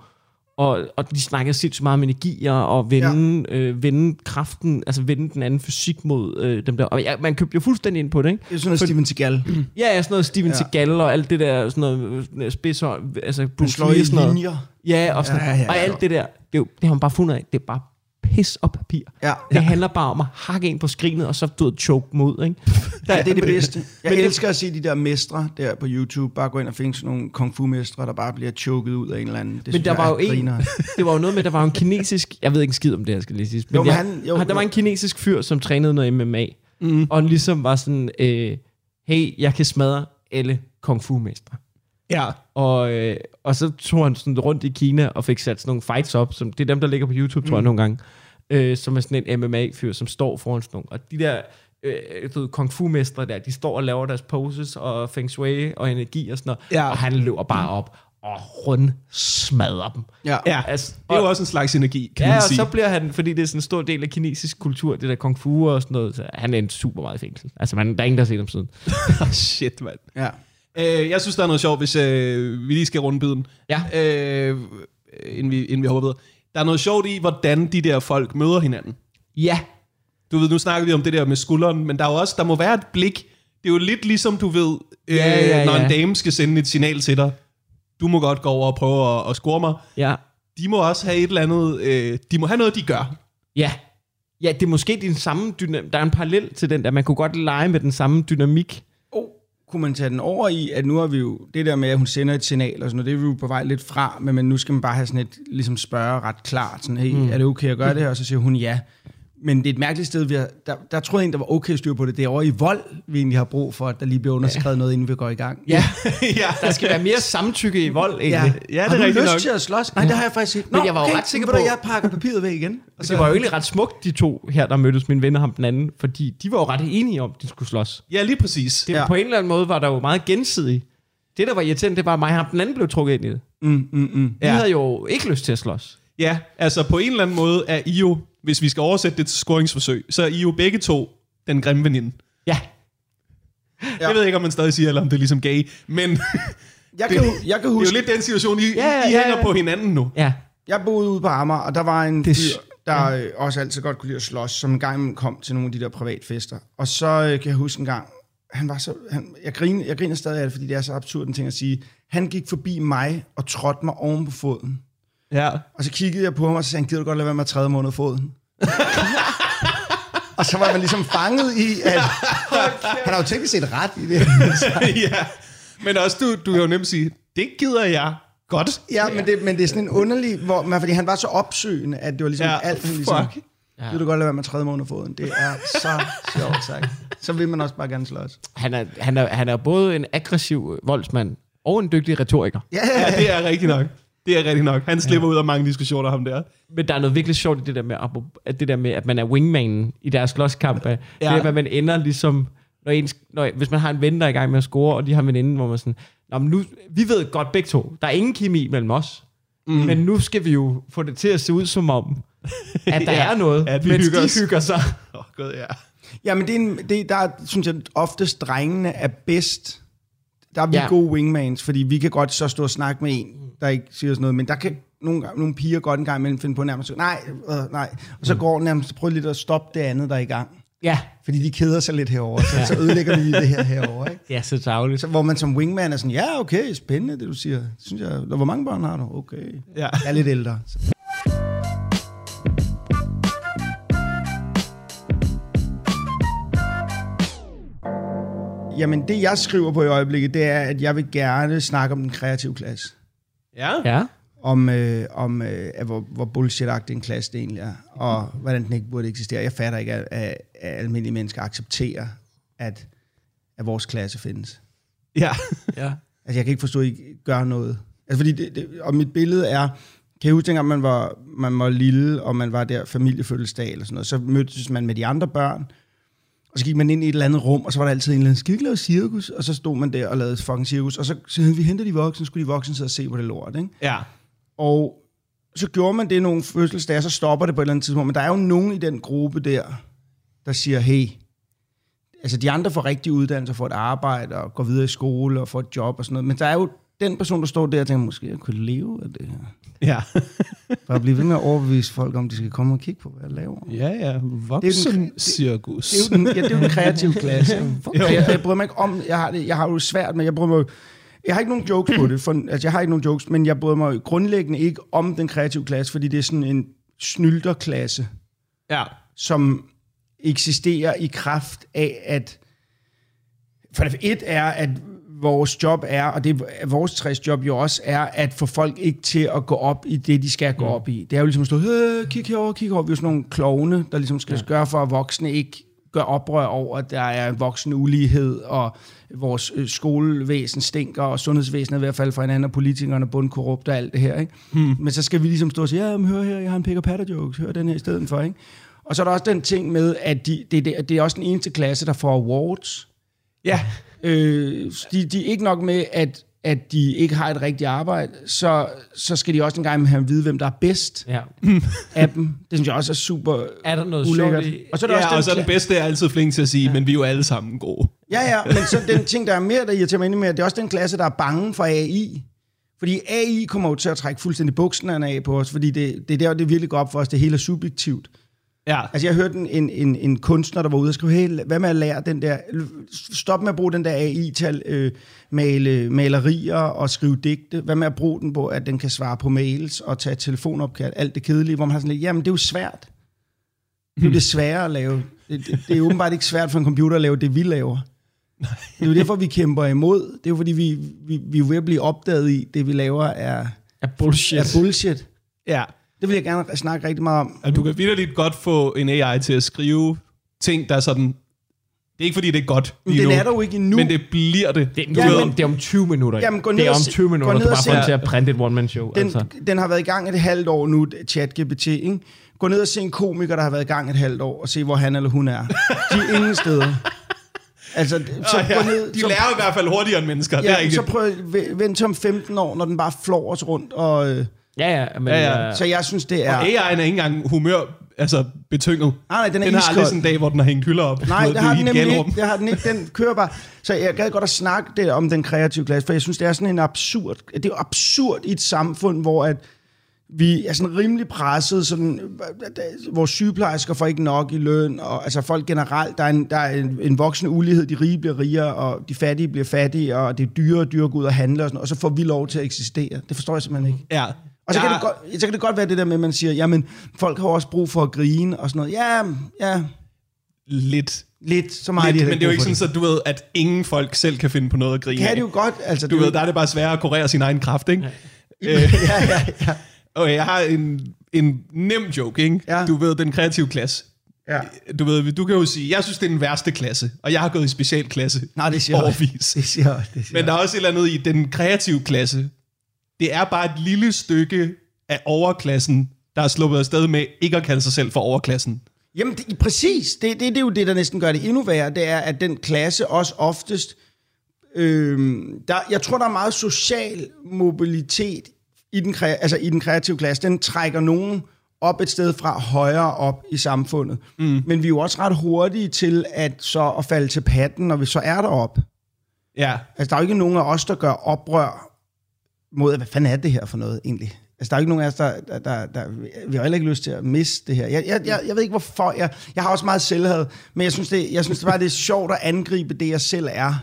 Og, og de snakker sindssygt meget om energier og vende, ja. øh, vende kraften, altså vende den anden fysik mod øh, dem der. Og ja, man købte jo fuldstændig ind på det, ikke? Det er sådan noget Steven Seagal. *clears throat* Ja, ja, sådan noget Steven Ja. Seagal og alt det der, sådan noget øh, spids, altså Bruce Lee sådan noget. linjer. Ja, og, sådan, Ja, ja, ja, og alt det der, det, det har man bare fundet af. Det er bare pis og papir. Ja. Det handler bare om at hakke en på skrinet, og så du choke mod, ikke? *laughs* Der, Ja, det er det bedste. Jeg Men det- elsker at se de der mestre der på YouTube. Bare gå ind og finde sådan nogle kung fu mestre, der bare bliver choket ud af en eller anden. Det Men synes der var jo en, *laughs* det var jo noget med, der var en kinesisk, jeg ved ikke en skid om det, jeg skal lige sige. Men Jo, men jeg, han- jo, der var en kinesisk fyr, som trænede noget MMA, mm. og han ligesom var sådan, øh, hey, jeg kan smadre alle kung fu mestre. Ja. Og, øh, og så tog han sådan rundt i Kina og fik sat sådan nogle fights op, som, det er dem, der ligger på YouTube, mm. tror jeg, nogle gange, øh, som er sådan en MMA-fyr, som står foran sådan nogle. Og de der øh, du ved, kung fu-mestre der, de står og laver deres poses og feng shui og energi og sådan noget, Ja. og han løber bare op og rund smadrer dem. Ja. Ja, Altså, det er jo og- også en slags energi, kan Ja, man og sige. så bliver han, fordi det er sådan en stor del af kinesisk kultur, det der kung fu og sådan noget, så han er en super meget i fængsel. Altså, man, der er ingen, der har set ham siden. *laughs* Shit, mand. Ja. Øh, jeg synes, der er noget sjovt, hvis øh, vi lige skal runde biden. Ja. Øh, inden, vi, inden vi hopper videre. Der er noget sjovt i, hvordan de der folk møder hinanden. Ja, Du ved, nu snakker vi om det der med skulderen, men der er jo også, der må være et blik. Det er jo lidt ligesom, du ved, øh, Ja, ja, når en ja. dame skal sende et signal til dig. Du må godt gå over og prøve at, at score mig. ja, De må også have et eller andet, øh, de må have noget, de gør. Ja. Ja, det er måske den samme dynamik. Der er en parallel til den der. Man kunne godt lege med den samme dynamik. Kunne man tage den over i, at nu har vi jo, det der med, at hun sender et signal og sådan noget, det er vi jo på vej lidt fra, men, men nu skal man bare have sådan et, ligesom spørge ret klart, sådan, hey, mm. er det okay at gøre det her? Og så siger hun ja. Men det er et mærkeligt sted, vi har, der, der troede jeg egentlig, der var okay styr på det. Det er over i vold, vi egentlig har brug for, at der lige bliver underskrevet ja. noget, inden vi går i gang. Ja, ja. *laughs* der skal være mere samtykke i vold, egentlig. Ja, Ja. Det er har du lyst nok. til at slås? Nej, det har jeg faktisk ikke. Men jeg var jo ret sikker på- Jeg pakker papiret væk igen. Og Så det var jo egentlig ret smukt, de to her, der mødtes, min ven og ham den anden, fordi de var jo ret enige om, at de skulle slås. ja, lige præcis. Det, Ja. På en eller anden måde var der jo meget gensidigt. Det, der var irriterende, det var, at mig og ham den anden blev trukket ind i det. Mm, mm, mm. Vi Ja. havde jo ikke lyst til at slås. Ja, altså på en eller anden måde er I jo, hvis vi skal oversætte det til scoringsforsøg, så er I jo begge to den grimme veninde. Ja, Ja. Jeg ved ikke, om man stadig siger, eller om det er ligesom gay, men det, Jeg, kan, *laughs* hu- jeg kan det er huske, jo lidt den situation, I, Ja, I ja, hænger ja. på hinanden nu. ja. Jeg boede ude på Amager, og der var en Det fyr, der øh, også altid godt kunne lide at slås, som en gang kom til nogle af de der privatfester. Og så øh, kan jeg huske en gang, han var så, han, jeg, griner, jeg griner stadig af det, fordi det er så absurd en ting at sige. Han gik forbi mig og trådte mig oven på foden. Ja. Og så kiggede jeg på ham, og så sagde han, gider du godt lade være med at træde mig under foden? Og så var man ligesom fanget i, at han har jo teknisk set ret i det. *laughs* ja. Men også, du, du kan jo nemt sige, det gider jeg godt. ja, men det, men det er sådan en underlig, hvor, man, fordi han var så opsøgende, at det var ligesom Ja, alt, han ligesom... fuck. Ja. Vil du godt lade være med at træde mig under foden? Det er så *laughs* sjovt sagt. Så vil man også bare gerne slås. Han er, han, er, han er både en aggressiv voldsmand og en dygtig retoriker. Ja, Ja, det er rigtigt nok. Det er rigtigt nok. Han slipper ud af mange diskussioner, ham der. Men der er noget virkelig sjovt i det der med, at det der med, at man er wingmanen i deres slåskamp. Ja. Ja. Det er, at man ender ligesom, når ens, når, hvis man har en ven, der er i gang med at score, og de har en veninde, hvor man sådan, Nå, men nu, vi ved godt begge to, der er ingen kemi mellem os. Mm. Men nu skal vi jo få det til at se ud som om, at der Ja, *laughs* ja, er noget, at vi mens hygger de os. hygger sig. *laughs* Åh, oh, god, ja. ja men det er, en, det, er- der er, synes jeg oftest drengene er bedst. Der er vi ja. Ja. gode wingmans, fordi vi kan godt så stå og snakke med en, der ikke siger sådan noget, men der kan nogle, nogle piger godt en gang imellem finde på nærmest, nej, øh, nej, og så går nærmest, prøv lidt at stoppe det andet, der er i gang. Ja, Fordi de keder sig lidt herover, så, så ødelægger vi det her herover, ikke? ja så tavligt. Så, hvor man som wingman er sådan, ja, okay, spændende, det du siger. Synes jeg, hvor mange børn har du? Okay. Ja. Jeg er lidt ældre. Jamen, det jeg skriver på i øjeblikket, det er, at jeg vil gerne snakke om den kreative klasse. Ja? Ja, Om, øh, om øh, at hvor, hvor bullshit en klasse det egentlig er, og hvordan den ikke burde eksistere. Jeg fatter ikke, at, at, at almindelige mennesker accepterer, at, at vores klasse findes. Ja. ja. *laughs* Altså, jeg kan ikke forstå, at I ikke gør noget. Altså, fordi det, det, og mit billede er, kan I huske, dengang man var, man var lille, og man var der familiefødselsdag eller sådan noget, så mødtes man med de andre børn, og så gik man ind i et eller andet rum, og så var der altid en eller anden, skal vi ikke lave cirkus? Og så stod man der og lavede fucking cirkus, og så, så vi henter de voksne, skulle de voksne sidde og se på det lort, ikke? Ja. Og så gjorde man det nogle fødselsdage, så stopper det på et eller andet tidspunkt. Men der er jo nogen i den gruppe der, der siger, hey, altså de andre får rigtig uddannelse, får et arbejde og går videre i skole og får et job og sådan noget. Men der er jo den person, der står der og tænker, måske jeg kunne leve af det her. Ja. *laughs* Bare blive ved med at overbevise folk om, de skal komme og kigge på, hvad jeg laver. Ja, ja. Det Voksen den- det- cirkus. Det er jo den, ja, det er jo den *laughs* kreative klasse. jeg, jeg, jeg bryder mig ikke om, jeg har, det, jeg har jo svært med, jeg bryder mig, jeg har ikke nogen jokes på det, for, altså jeg har ikke nogen jokes, men jeg bryder mig grundlæggende ikke om den kreative klasse, fordi det er sådan en snylderklasse, Ja. som eksisterer i kraft af, at for det et er, at vores job er, og det er vores tres job jo også, er at få folk ikke til at gå op i det, de skal gå op i. Det er jo ligesom at stå, kig herover, kig herover. Vi er jo sådan nogle klovne, der ligesom skal ja. gøre for, at voksne ikke gør oprør over, at der er voksen ulighed, og vores øh, skolevæsen stinker, og sundhedsvæsenet er ved at falde fra hinanden, og politikerne er bundkorrupte og alt det her. Ikke? Hmm. Men så skal vi ligesom stå og sige, ja, men hør her, jeg har en pick patter jokes, hør den her i stedet for. Ikke? Og så er der også den ting med, at de, det, det, det er også den eneste klasse, der får awards. Ja. Øh, de, de er ikke nok med, at, at de ikke har et rigtigt arbejde, så, så skal de også en gang have at vide, hvem der er bedst Ja. *laughs* af dem. Det synes jeg også er super Er der noget ulækkert. sjovt i... Og så er der ja, også og så er den, den bedste er altid flink til at sige, ja. men vi er jo alle sammen gode. Ja, ja, men så den ting, der er mere, der irriterer mig endnu mere, det er også den klasse, der er bange for AI. Fordi AI kommer jo til at trække fuldstændig bukserne af på os, fordi det, det er der, det virkelig går op for os, det hele er subjektivt. Ja. Altså, jeg hørte en, en, en, en kunstner, der var ude og skrive, hey, hvad med at lære den der, stop med at bruge den der AI til at øh, male malerier og skrive digte. Hvad med at bruge den på, at den kan svare på mails og tage telefonopkald, alt det kedelige, hvor man har sådan lidt, jamen det er jo svært. Det er jo det svære at lave. Det, det, det er åbenbart ikke svært for en computer at lave det, vi laver. Det er jo derfor, vi kæmper imod. Det er jo fordi, vi, vi, vi er ved at blive opdaget i, det vi laver er, Er bullshit. er bullshit. Ja. Det vil jeg gerne snakke rigtig meget om. Altså, du kan vidderligt godt få en AI til at skrive ting, der er sådan... Det er ikke, fordi det er godt Men lige den nu, er der jo ikke endnu. men det bliver det. Det, Du ja, ved, men, det er om 20 minutter. Jamen, gå det ned er og om se- 20 gå minutter, ned du og bare se- får den til at printe et one-man-show. Den, altså. den har været i gang et halvt år nu, ChatGPT, ikke? Gå ned og se en komiker, der har været i gang et halvt år, og se, hvor han eller hun er. De er ingen steder. Altså, så Åh, ja. gå ned... De så, lærer i hvert fald hurtigere end mennesker. det er ja, ikke så prøv at vente til om 15 år, når den bare flår os rundt. Og, øh, Ja, ja, men... Ja, ja. øh, så jeg synes, det er... Og AI'en er ikke engang humør, altså betynget. Nej, nej, den er Den har aldrig iskold. sådan en dag, hvor den har hængt hylder op. Nej, det har den nemlig ikke. Det har den ikke. Den kører bare. Så jeg gad godt at snakke det om den kreative klasse, for jeg synes, det er sådan en absurd... Det er jo absurd i et samfund, hvor at vi er sådan rimelig presset, sådan, vores sygeplejersker får ikke nok i løn, og altså folk generelt, der er en, der er en, en voksende ulighed, de rige bliver rigere, og de fattige bliver fattige, og det er dyrere og dyrere at gå ud og handle, og, sådan, og så får vi lov til at eksistere. Det forstår jeg simpelthen ikke. Ja. Og så, ja. kan det godt, så kan det godt være det der med, at man siger, jamen, folk har også brug for at grine, og sådan noget. Ja, ja, Lidt. lidt, så meget Lidt, de men det er jo ikke sådan, så du ved, at ingen folk selv kan finde på noget at grine Kan det jo godt, altså... Du det, ved, der er det bare sværere at kurere sin egen kraft, ikke? ja, ja, ja. Okay, jeg har en, en nem joke, ikke? Ja. Du ved, den kreative klasse. ja. Du ved, du kan jo sige, jeg synes, det er den værste klasse, og jeg har gået i specialklasse Nej, det siger overvis. Det siger det siger Men der er også et eller andet i den kreative klasse. Det er bare et lille stykke af overklassen, der er sluppet afsted med ikke at kalde sig selv for overklassen. Jamen, det, præcis. Det, det, det er jo det, der næsten gør det endnu værre. Det er, at den klasse også oftest... Øh, der, jeg tror, der er meget social mobilitet i den, altså i den kreative klasse. Den trækker nogen op et sted fra højere op i samfundet. Mm. Men vi er jo også ret hurtige til at så at falde til patten, når vi så er deroppe. Ja. Altså, der er jo ikke nogen af os, der gør oprør mod, hvad fanden er det her for noget egentlig? Altså, der er jo ikke nogen af os, der, der, der, der vi har heller ikke lyst til at miste det her. Jeg, jeg, jeg, jeg ved ikke, hvorfor. Jeg, jeg har også meget selvhed, men jeg synes, det, jeg synes det bare, det er sjovt at angribe det, jeg selv er.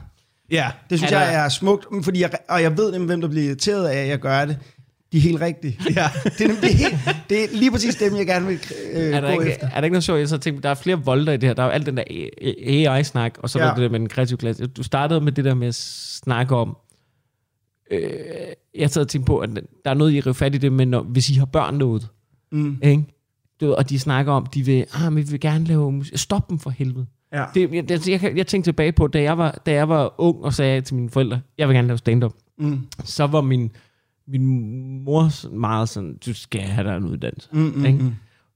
Ja. Det synes Er der- jeg er smukt, fordi jeg, og jeg ved nemlig, hvem der bliver irriteret af, at jeg gør det. De er helt rigtige. Ja. Det er, nemlig helt, det er lige præcis dem, jeg gerne vil øh, er, der gå ikke, efter. er der ikke noget sjovt? Jeg så tænkte, der er flere volder i det her. Der er jo alt den der AI-snak, og så er Ja. der det der med den kreative klasse. Du startede med det der med at snakke om... Øh, jeg sad og tænkte på, at der er noget, I river fat i det, men når, hvis I har børn derude, Mm. ikke? Du, og de snakker om, de vil, ah, vi vil gerne lave musik. Stop dem for helvede. Ja. Det, jeg, jeg, jeg, jeg tænkte tilbage på, da jeg, var, da jeg var ung og sagde til mine forældre, jeg vil gerne lave stand-up. Mm. Så var min, min mor meget sådan, du skal have dig en uddannelse. Mm, mm, Ikke? mm.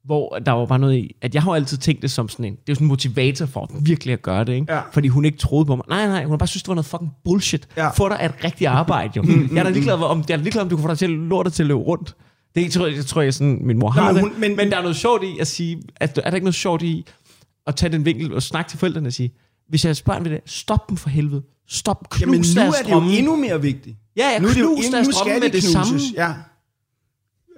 Hvor der var bare noget i, at jeg har jo altid tænkt det som sådan en, det er jo sådan en motivator for virkelig at gøre det, ikke? Ja. Fordi hun ikke troede på mig. Nej, nej, hun har bare synes, det var noget fucking bullshit. Ja. Få dig et rigtigt arbejde, jo. jeg er da ligeglad, om, jeg er ligeglad, om du kan få dig til lortet til at løbe rundt. Det tror jeg, jeg tror jeg sådan, min mor har men det. hun- men- men, men, der er noget sjovt i at sige, at, er der ikke noget sjovt i at tage den vinkel og snakke til forældrene og sige, hvis jeg spørger ved det, stop dem for helvede. Stop, knus Jamen nu er det jo endnu mere vigtigt. Ja, ja, nu knus deres drømme med de det knuses. samme. Ja.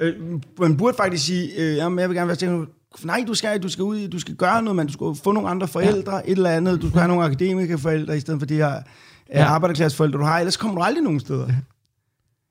Øh, man burde faktisk sige, øh, jamen, jeg vil gerne være stille. Nej, du skal, du skal ud, du skal gøre noget, man. Du skal få nogle andre forældre, ja. et eller andet. Du skal have nogle akademiske forældre, i stedet for de her ja. Ja. arbejderklasseforældre, du har. Ellers kommer du aldrig nogen steder.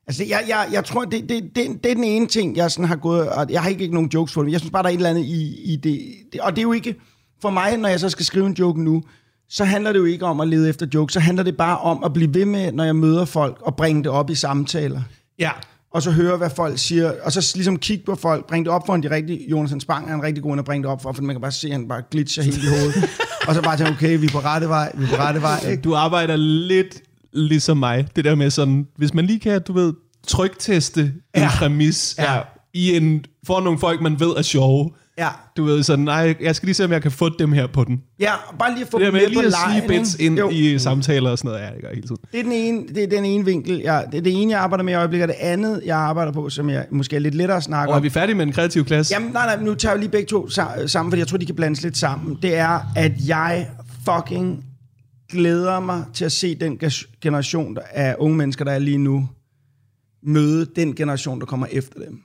Altså, jeg, jeg, jeg tror, det, det, det, det er den ene ting, jeg sådan har gået... Og jeg har ikke, ikke nogen jokes for det, men jeg synes bare, der er et eller andet i, i det, det. Og det er jo ikke... For mig, når jeg så skal skrive en joke nu, så handler det jo ikke om at lede efter jokes. Så handler det bare om at blive ved med, når jeg møder folk, og bringe det op i samtaler Ja. Og så høre, hvad folk siger, og så ligesom kigge på folk, bringe det op for en de rigtige, Jonas Hans Bang er en rigtig god at bringe det op for, for man kan bare se, at han bare glitcher helt i hovedet, *laughs* og så bare tænke, okay, vi er på rette vej, vi er på rette vej, ikke? Du arbejder lidt ligesom mig. Det der med sådan, hvis man lige kan, du ved, trykteste en Ja. præmis Ja. i en, for nogle folk, man ved er sjove. Ja, Du ved sådan, nej, jeg skal lige se, om jeg kan få dem her på den. ja bare lige at få Det dem med med på lejen, bits ikke? ind Jo. i samtaler og sådan noget, ja, det gør hele tiden. Det er den ene, det er den ene vinkel, ja, det er det ene, jeg arbejder med i øjeblikket, og det andet, jeg arbejder på, som jeg måske er lidt lettere at snakke Og er om. vi færdige med en kreativ klasse? Jamen, nej, nej, nu tager vi lige begge to sa- sammen, fordi jeg tror, de kan blandes lidt sammen. Det er, at jeg fucking glæder mig til at se den generation af unge mennesker, der er lige nu, møde den generation, der kommer efter dem.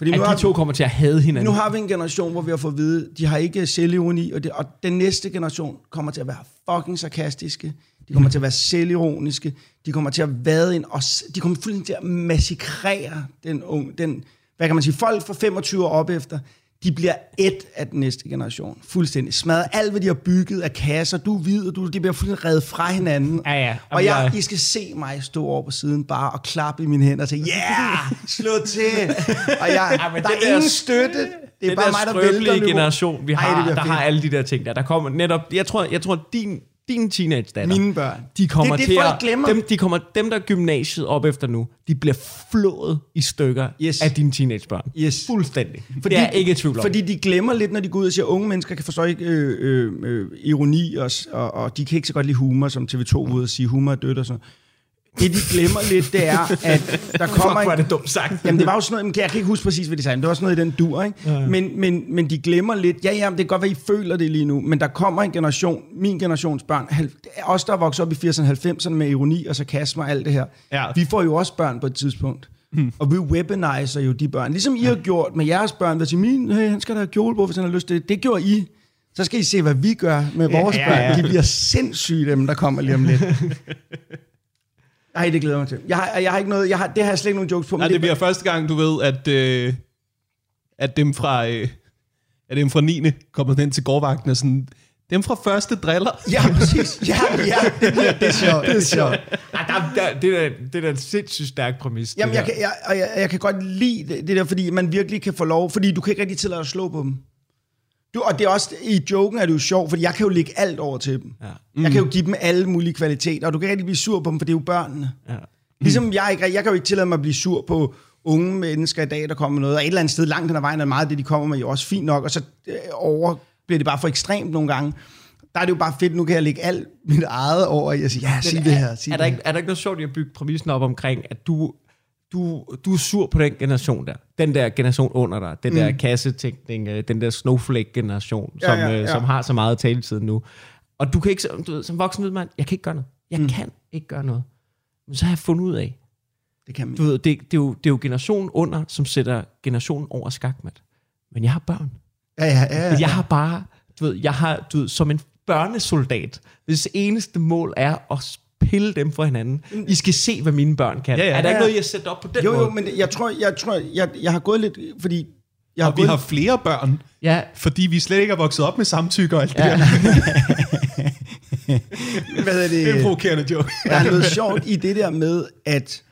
Fordi At nu har, de to kommer til at hade hinanden. nu har vi en generation, hvor vi har fået at vide, de har ikke selvironi, og, det, og den næste generation kommer til at være fucking sarkastiske, de kommer til at være selvironiske, de kommer til at vade ind, og de kommer fuldstændig til at massakrere den unge, den, hvad kan man sige, folk fra 25 år op efter, de bliver et af den næste generation. Fuldstændig smadret. Alt, hvad de har bygget af kasser, du er hvid, og du, de bliver fuldstændig reddet fra hinanden. Ja, ja. Og jeg, jeg- I skal se mig stå over på siden bare og klappe i mine hænder og sige, yeah, slå til. Og jeg, Ej, men der er ingen støtte. Det er bare der mig, der vælter generation, vi Ej, har, bliver der har alle de der ting der. Der kommer netop, jeg tror, jeg tror din, din teenage datter, Mine børn. de kommer Det er det, til folk at, glemmer. Dem, de kommer, dem, der er gymnasiet op efter nu, de bliver flået i stykker Yes. af dine teenagebørn. Yes. Fuldstændig. Fordi, det er ikke tvivl om. Fordi de glemmer lidt, når de går ud og siger, at unge mennesker kan forstå ikke øh, øh, øh, ironi, og, og, og de kan ikke så godt lide humor, som TV2 ude og sige, humor er dødt og sådan Det, de glemmer lidt, det er, at der Fuck, kommer... hvor er det dumt sagt. Jamen, det var jo sådan noget, men jeg kan ikke huske præcis, hvad de sagde, men det var sådan noget i den dur, ikke? Ja. Men, men, men de glemmer lidt, ja, ja, det kan godt være, I føler det lige nu, men der kommer en generation, min generations børn, os, der er vokset op i 80'erne og 90'erne med ironi og sarkasme og alt det her, Ja. vi får jo også børn på et tidspunkt. Hmm. Og vi weaponiser jo de børn. Ligesom I har gjort med jeres børn, der siger, min, hey, han skal da have kjole på, hvis han har lyst til det. Det gjorde I. Så skal I se, hvad vi gør med vores Ja, børn. ja. De bliver sindssyge, dem der kommer lige om lidt. *laughs* Ej, det glæder jeg mig til. Jeg har, jeg har ikke noget, jeg har, det har jeg slet ikke nogen jokes på. Nej, det bliver første gang, du ved, at, øh, at dem fra... Øh, at dem fra 9. kommer hen til gårdvagten og sådan... Dem fra første driller. Ja, præcis. Ja, ja, det, det er sjovt. Det er sjovt. Ej, der, der, det, er, det er en sindssygt stærk præmis. Jamen, det jeg kan, jeg, jeg, jeg kan godt lide det, det der, fordi man virkelig kan få lov, fordi du kan ikke rigtig tillade at slå på dem. Du, og det er også, i joken er det jo sjovt, fordi jeg kan jo lægge alt over til dem. Ja. Mm. Jeg kan jo give dem alle mulige kvaliteter, og du kan ikke rigtig blive sur på dem, for det er jo børnene. Ja. Ligesom jeg ikke, jeg kan jo ikke tillade mig at blive sur på unge mennesker i dag, der kommer med noget, og et eller andet sted langt hen ad vejen er meget af det, de kommer med, jo også fint nok, og så øh, over bliver det bare for ekstremt nogle gange. Der er det jo bare fedt, nu kan jeg lægge alt mit eget over i at sige, ja, sig det er, her, sig er, det der her. ikke, er der ikke noget sjovt i at bygge præmissen op omkring, at du, du, du er sur på den generation der? Den der generation under dig, den der kassetænkning, øh, den der snowflake-generation, Ja, som, ja, øh, ja. som har så meget taletid nu. Og du kan ikke, som- du ved, som voksen ved man, jeg kan ikke gøre noget. Jeg mm. kan ikke gøre noget. Men så har jeg fundet ud af, Det kan man du ved, det, det, er jo, det er jo generationen under, som sætter generationen over skakmat. Men jeg har børn. Ja, ja, ja. ja. Jeg har bare, du ved, jeg har, du ved, som en børnesoldat, hvis eneste mål er at pille dem fra hinanden. I skal se, hvad mine børn kan. Ja, ja. er der Ja, ikke noget, jeg sætter op på den Jo, måde? jo, men jeg tror, jeg, tror jeg, jeg har gået lidt, fordi... Jeg har Og vi gået har flere børn, Ja, fordi vi slet ikke er vokset op med samtykke og alt det Ja. der. *laughs* hvad hedder Det er en det, provokerende joke. der er noget sjovt i det der med, at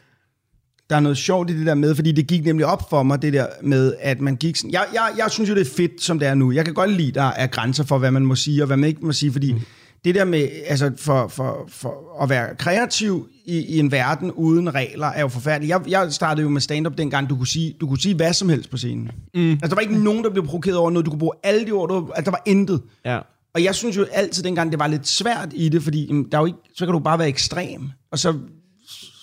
der er noget sjovt i det der med, fordi det gik nemlig op for mig, det der med, at man gik sådan... Jeg, jeg, jeg synes jo, det er fedt, som det er nu. Jeg kan godt lide, der er grænser for, hvad man må sige, og hvad man ikke må sige, fordi mm. Det der med, altså for, for, for at være kreativ i, i en verden uden regler, er jo forfærdeligt. Jeg, jeg startede jo med stand-up dengang, du kunne sige, du kunne sige hvad som helst på scenen. Mm. Altså, der var ikke nogen, der blev provokeret over noget. Du kunne bruge alle de ord, du, altså, der var intet. ja. Og jeg synes jo altid dengang, det var lidt svært i det, fordi jamen, der er jo ikke, så kan du bare være ekstrem, og så,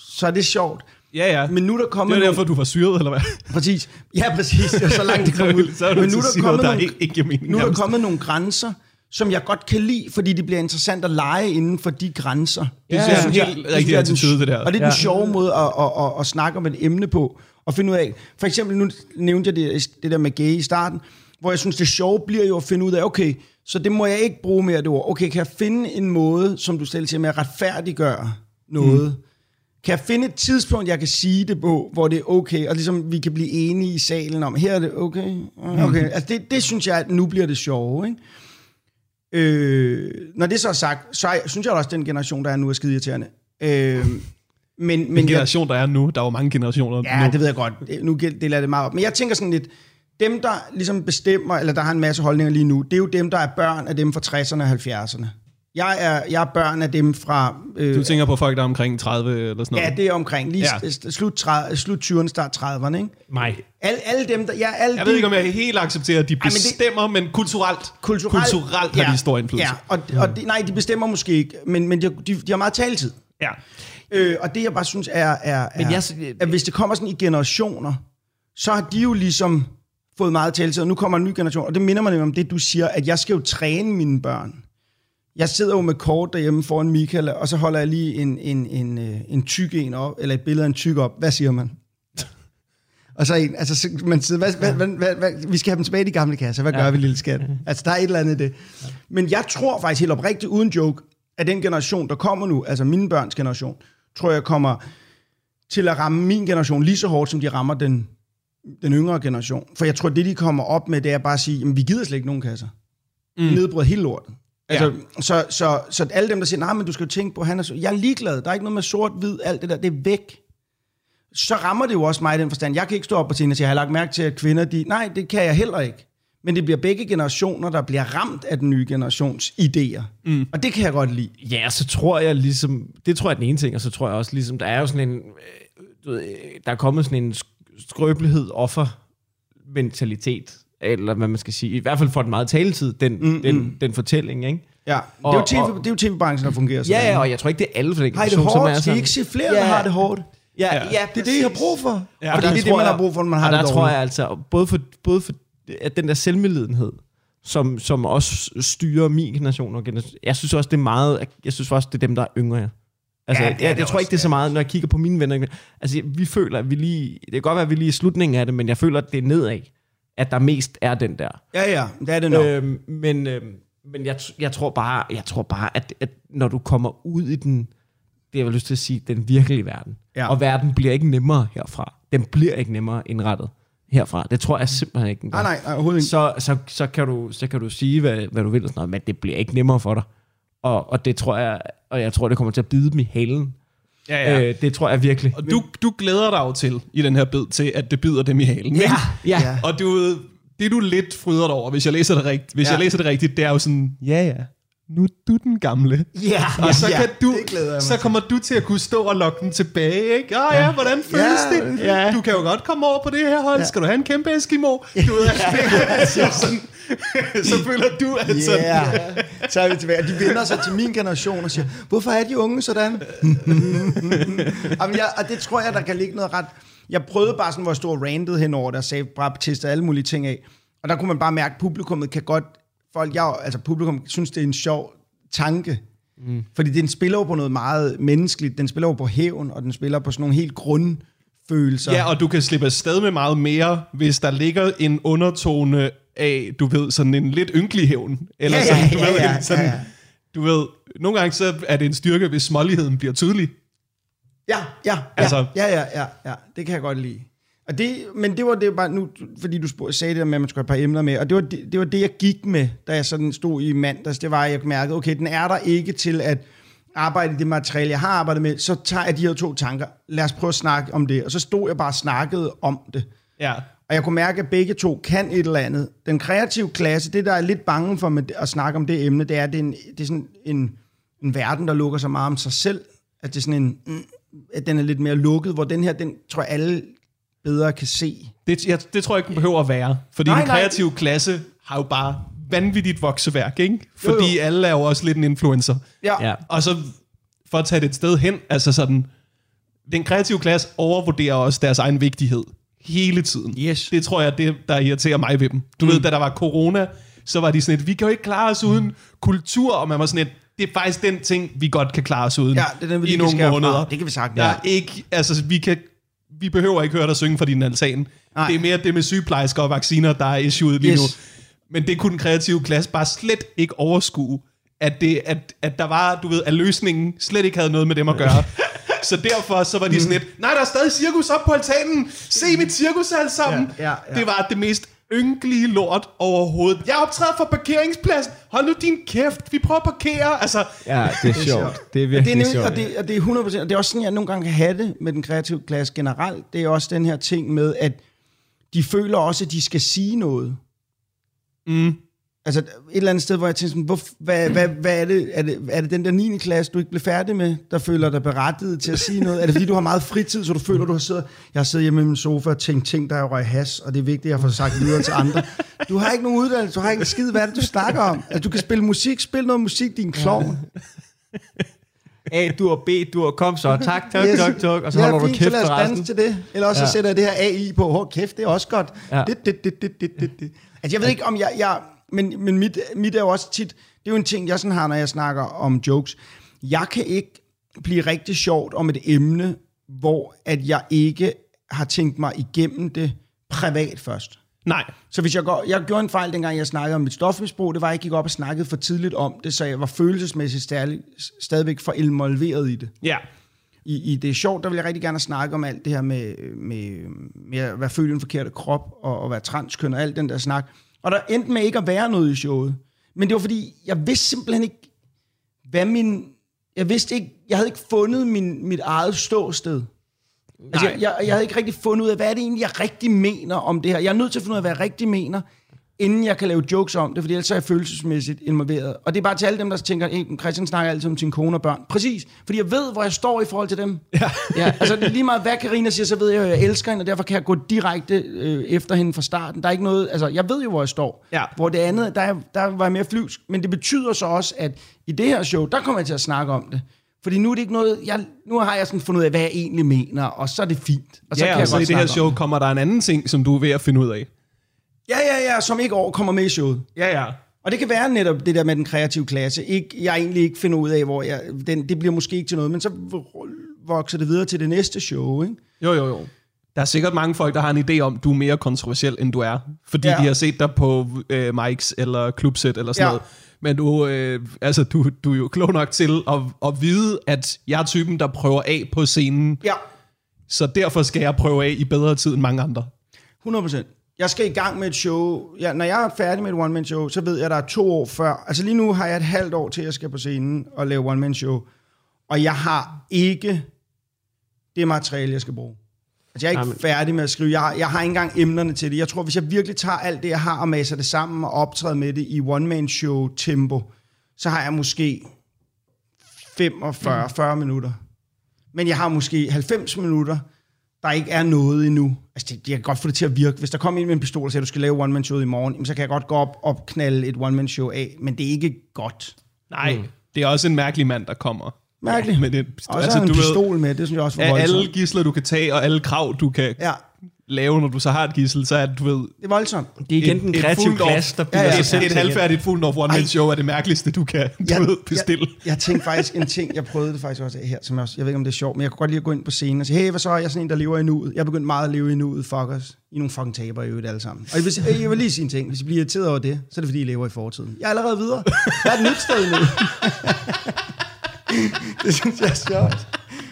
så er det sjovt. Ja, ja. Men nu er der det kommet er nogle- derfor, du var syret, eller hvad? Præcis. Ja, præcis. Det er så langt *laughs* det kom ud. så Men nu er der sige kommet noget, der nogle, ikke, ikke mening. nu er der kommet nogle grænser, som jeg godt kan lide, fordi det bliver interessant at lege inden for de grænser. Det synes ja, synes helt jeg- rigtig jeg er den- attitude, det der. Og det er den Ja. sjove måde at, at, at, at snakke om et emne på, og finde ud af. For eksempel, nu nævnte jeg det, det der med gay i starten, hvor jeg synes, det sjove bliver jo at finde ud af, okay, så det må jeg ikke bruge mere det ord. Okay, kan jeg finde en måde, som du selv siger, med at retfærdiggøre noget? Mm. Kan jeg finde et tidspunkt, jeg kan sige det på, hvor det er okay, og ligesom vi kan blive enige i salen om, her er det okay? okay. Altså det, det synes jeg, at nu bliver det sjove, ikke? Øh, når det så er sagt, så er, synes jeg også, at den generation, der er nu, er skide irriterende. Øh, men, Men den jeg, generation, der er nu, der er jo mange generationer ja, nu. det ved jeg godt. Nu deler jeg det meget op. Men jeg tænker sådan lidt, dem, der ligesom bestemmer, eller der har en masse holdninger lige nu, det er jo dem, der er børn af dem fra 60'erne og 70'erne. Jeg er, jeg er børn af dem fra... Øh, Du tænker på folk, der er omkring 30 eller sådan noget. Ja, det er omkring lige Ja. ja. slut, 30, slut 20'erne, start 30'erne, ikke? Mig. Alle, alle dem, der... Ja, alle Jeg de, ved ikke, om jeg helt accepterer, at de men det- bestemmer, men kulturelt, kulturelt, kulturelt har de stor indflydelse. Ja, og, og de, nej, de bestemmer måske ikke, men, men de, de, de har meget taletid. ja. Øh, og det, jeg bare synes, er, er, Men er jeg- at hvis det kommer sådan i generationer, så har de jo ligesom fået meget taletid, og nu kommer en ny generation, og det minder mig nemlig om det, du siger, at jeg skal jo træne mine børn. Jeg sidder jo med kort derhjemme foran Michael, og så holder jeg lige en, en, en, øh, en tyk en op, eller et billede af en tyk op. Hvad siger man? Og så en, altså, så man sidder, hvad, hvad, hvad, hvad, hvad, vi skal have dem tilbage i de gamle kasser. Hvad gør Ja. vi, lille skat? *laughs* Altså, der er et eller andet i det. Men jeg tror faktisk helt oprigtigt, uden joke, at den generation, der kommer nu, altså mine børns generation, tror jeg kommer til at ramme min generation lige så hårdt, som de rammer den, den yngre generation. For jeg tror, det de kommer op med, det er bare at sige, jamen, vi gider slet ikke nogen kasser. Mm. Nedbrød hele lortet. Altså, ja. så, så, så alle dem, der siger, nej, men du skal jo tænke på, han er så, jeg er ligeglad, der er ikke noget med sort-hvid, alt det der, det er væk. Så rammer det jo også mig i den forstand. Jeg kan ikke stå op på scenen og sige, jeg har lagt mærke til, at kvinder, de, nej, det kan jeg heller ikke. Men det bliver begge generationer, der bliver ramt af den nye generations idéer. Mm. Og det kan jeg godt lide. Ja, så tror jeg ligesom, det tror jeg er den ene ting, og så tror jeg også ligesom, der er jo sådan en, øh, du ved, øh, der er kommet sådan en sk- skrøbelighed, offer mentalitet, eller hvad man skal sige, i hvert fald for den meget taletid, den, mm, den, mm. den fortælling, ikke? Ja, Og- det, er jo og- TV, det er jo tv-branchen, der fungerer sådan. Ja, ja, og jeg tror ikke, det er alle for den Har det generation, som hårdt? er sådan- ikke se flere, Ja. der har det hårdt? Ja, Ja. ja, Det er det, I har brug for. Ja. Og det er det, man jeg- har brug for, når man har og det der tror jeg altså, både for, både for at den der selvmedlidenhed, som, som også styrer min generation og. Jeg synes også, det er meget, jeg synes også, det er dem, der er yngre. ja. Altså, Ja, det er jeg, det jeg tror også, ikke, det er så meget, når jeg kigger på mine venner. Altså, vi føler, at vi lige... Det kan godt være, at vi lige er i slutningen af det, men jeg føler, at det er nedad, at der mest er den der. Ja, ja, det er det nok. Øh, Øhm, men øhm, men jeg, jeg, tror bare, jeg tror bare at, at når du kommer ud i den, det jeg vil lyst til at sige, den virkelige verden, Ja. og verden bliver ikke nemmere herfra. Den bliver ikke nemmere indrettet herfra. Det tror jeg simpelthen ikke. nej, nej, overhovedet ikke. Så, så, så, kan du, så kan du sige, hvad, hvad du vil, og sådan noget, men det bliver ikke nemmere for dig. Og, og det tror jeg, og jeg tror, det kommer til at bide dem i halen. Ja, ja. Øh, det tror jeg virkelig. Og du, du glæder dig jo til, i den her bid, til at det bider dem i halen. ikke? ja. Ja. Og du, det du lidt fryder dig over, hvis jeg læser det rigtigt, hvis Ja. jeg læser det rigtigt, det er jo sådan, ja ja, nu er du den gamle. Ja, Og så, ja, kan du, det mig så til. kommer du til at kunne stå og lokke den tilbage, ikke? Ah, ja, hvordan føles Ja, det? ja. Du kan jo godt komme over på det her hold. Skal du have en kæmpe Eskimo? Du ved, så, sådan, *laughs* så føler du, at sådan, Ja, så er vi tilbage. Og de vender sig til min generation og siger, hvorfor er de unge sådan? *laughs* Jamen, jeg, og det tror jeg, der kan ligge noget ret... Jeg prøvede bare sådan, hvor jeg stod og rantede henover der, sagde bare testede alle mulige ting af. Og der kunne man bare mærke, at publikummet kan godt... Folk, jeg, altså publikum synes, det er en sjov tanke. Mm. Fordi den spiller jo på noget meget menneskeligt. Den spiller jo på hævn, og den spiller på sådan nogle helt grundfølelser. Ja, og du kan slippe afsted med meget mere, hvis der ligger en undertone af, du ved, sådan en lidt ynkelig hævn. Eller Ja, ja, sådan, du ja, ved, ja, sådan, ja, ja. Du ved, nogle gange så er det en styrke, hvis småligheden bliver tydelig. Ja, ja, ja, altså, ja, ja, ja, ja, det kan jeg godt lide. Og det, men det var det bare nu, fordi du sagde det der med, at man skulle have et par emner med, og det var det, det, var det jeg gik med, da jeg sådan stod i mandags, det var, at jeg mærkede, okay, den er der ikke til at arbejde i det materiale, jeg har arbejdet med, så tager jeg de her to tanker, lad os prøve at snakke om det, og så stod jeg bare og snakkede om det. Ja. Og jeg kunne mærke, at begge to kan et eller andet. Den kreative klasse, det der er lidt bange for med at snakke om det emne, det er, at det er, en, det er sådan en, en verden, der lukker sig meget om sig selv. At det er sådan en, mm, at den er lidt mere lukket, hvor den her, den tror jeg alle bedre kan se. Det, jeg, det tror jeg ikke, den behøver at være. Fordi Nej, den nej. kreative klasse har jo bare vanvittigt vokseværk, ikke? Jo, jo. Fordi alle er jo også lidt en influencer. Ja, Ja. Og så for at tage det et sted hen, altså sådan, den kreative klasse overvurderer også deres egen vigtighed hele tiden. Yes. Det tror jeg, det der irriterer mig ved dem. Du mm. ved, da der var corona, så var de sådan et, vi kan jo ikke klare os uden kultur, og man var sådan et, det er faktisk den ting, vi godt kan klare os uden Ja, det er den, vi i lige nogle måneder. Det kan vi sagtens. Ja, ikke, altså, vi, kan, vi behøver ikke høre dig synge fra din altan. Nej. Det er mere det med sygeplejersker og vacciner, der er issueet lige Yes. nu. Men det kunne den kreative klasse bare slet ikke overskue, at, det, at, at der var, du ved, at løsningen slet ikke havde noget med dem at gøre. *laughs* Så derfor så var de sådan lidt, nej, der er stadig cirkus op på altanen. Se mit cirkus alle sammen. Ja, ja, ja. Det var det mest ynkelige lort overhovedet. Jeg optræder for parkeringspladsen. Hold nu din kæft. Vi prøver at parkere. Altså, Ja, det er sjovt. Det er Det virkelig er, nemlig, sjovt. og, det, og det er 100%, og det er også sådan, jeg nogle gange kan have det med den kreative klasse generelt. Det er også den her ting med, at de føler også, at de skal sige noget. Mm. Altså et eller andet sted, hvor jeg tænker sådan, hvor, hvad, hvad, hvad er, det, er det? Er det den der 9. klasse, du ikke blev færdig med, der føler dig berettiget til at sige noget? Er det fordi, du har meget fritid, så du føler, du har siddet... Jeg har siddet hjemme i min sofa og tænkt ting, der er røg has, og det er vigtigt, at jeg får sagt videre til andre. Du har ikke nogen uddannelse, du har ikke en skid, hvad er det, du snakker om? Altså, du kan spille musik, spil noget musik, din klovn. A, du og B, du og kom så. Tak, tak, Yes. tak, tak. Og så ja, holder du kæft så lad os til det. Eller også ja. Så sætter jeg det her AI på. Hvor kæft, det er også godt. Ja. Ja. Det, det, det, det, det, det, det. Altså, jeg ved ikke, om jeg... jeg men men mit, mit er jo også tit... Det er jo en ting, jeg sådan har, når jeg snakker om jokes. Jeg kan ikke blive rigtig sjovt om et emne, hvor at jeg ikke har tænkt mig igennem det privat først. Nej. Så hvis jeg, går, jeg gjorde en fejl, dengang jeg snakkede om mit stofmisbrug, det var, at jeg gik op og snakkede for tidligt om det, så jeg var følelsesmæssigt stadig, stadigvæk for involveret i det Ja. i, i Det er sjovt, der vil jeg rigtig gerne snakke om alt det her med, med, med at være i en forkerte krop, og, og være transkøn, og alt den der snak. Og der endte med ikke at være noget i showet. Men det var fordi, jeg vidste simpelthen ikke, hvad min... Jeg vidste ikke, jeg havde ikke fundet min, mit eget ståsted. Altså, jeg, jeg, jeg havde ikke rigtig fundet ud af, hvad er det egentlig, jeg rigtig mener om det her. Jeg er nødt til at finde ud af, hvad jeg rigtig mener, inden jeg kan lave jokes om det, fordi ellers er jeg følelsesmæssigt involveret. Og det er bare til alle dem, der tænker, hey, Christian snakker altid om sin kone og børn. Præcis, fordi jeg ved, hvor jeg står i forhold til dem. Ja. ja altså lige meget hvad Karina siger, så ved jeg, at jeg elsker hende, og derfor kan jeg gå direkte øh, efter hende fra starten. Der er ikke noget, altså jeg ved jo, hvor jeg står. Ja. Hvor det andet, der, er- der var jeg mere flyvsk. Men det betyder så også, at i det her show, der kommer jeg til at snakke om det. Fordi nu er det ikke noget, jeg, nu har jeg sådan fundet ud af, hvad jeg egentlig mener, og så er det fint. Og så ja, kan og jeg så i det her show om kommer der en anden ting, som du er ved at finde ud af. Ja, ja, ja, som ikke kommer med i showet. Ja, ja. Og det kan være netop det der med den kreative klasse. Ikke, jeg egentlig ikke finder ud af, hvor jeg, den, det bliver måske ikke til noget, men så vokser det videre til det næste show, ikke? Jo, jo, jo. Der er sikkert mange folk, der har en idé om, du er mere kontroversiel, end du er. Fordi Ja. de har set dig på øh, mics eller klubsæt eller sådan Ja. noget. Men du, øh, altså, du, du er jo klog nok til at, at vide, at jeg er typen, der prøver af på scenen. Ja, Så derfor skal jeg prøve af i bedre tid end mange andre. 100%. Jeg skal i gang med et show. Ja, når jeg er færdig med et one-man-show, så ved jeg, at der er to år før. Altså lige nu har jeg et halvt år til, at jeg skal på scenen og lave one-man-show. Og jeg har ikke det materiale, jeg skal bruge. Altså jeg er ikke Jamen. færdig med at skrive. Jeg har, jeg har ikke engang emnerne til det. Jeg tror, hvis jeg virkelig tager alt det, jeg har, og maser det sammen og optræder med det i one-man-show-tempo, så har jeg måske 45-40 minutter. Men jeg har måske 90 minutter, der ikke er noget endnu. Altså, det, jeg kan godt få det til at virke. Hvis der kommer en med en pistol og siger, at du skal lave one-man-show i morgen, jamen, så kan jeg godt gå op og knalde et one-man-show af, men det er ikke godt. Nej, mm. det er også en mærkelig mand, der kommer. Mærkeligt. Men det, Og så altså, en pistol med, det synes jeg også var voldsomt. alle gisler, du kan tage, og alle krav, du kan Ja, lave, når du så har et gissel, så er det, du ved... det er voldsomt. Det er igen Et- den et kreative fuldt klasse, der Ja, bliver ja. sig Et, selv et til halvfærdigt full of one man show er det mærkeligste, du kan du Jeg- ved, bestille. Jeg, jeg tænkte faktisk en ting, jeg prøvede det faktisk også af her, som jeg, også, jeg ved ikke, om det er sjovt, men jeg kunne godt lide at gå ind på scenen og sige, hey, hvad så, jeg er sådan en, der lever i nuet. Jeg er begyndt meget at leve i nuet, fuckers. I er nogle fucking taber i øvrigt alle sammen. Og jeg vil, jeg vil lige sige en ting, hvis I bliver irriteret over det, så er det fordi, I lever i fortiden. Jeg er allerede videre. Jeg er et nyt sted nu. *laughs* det synes jeg er sjovt.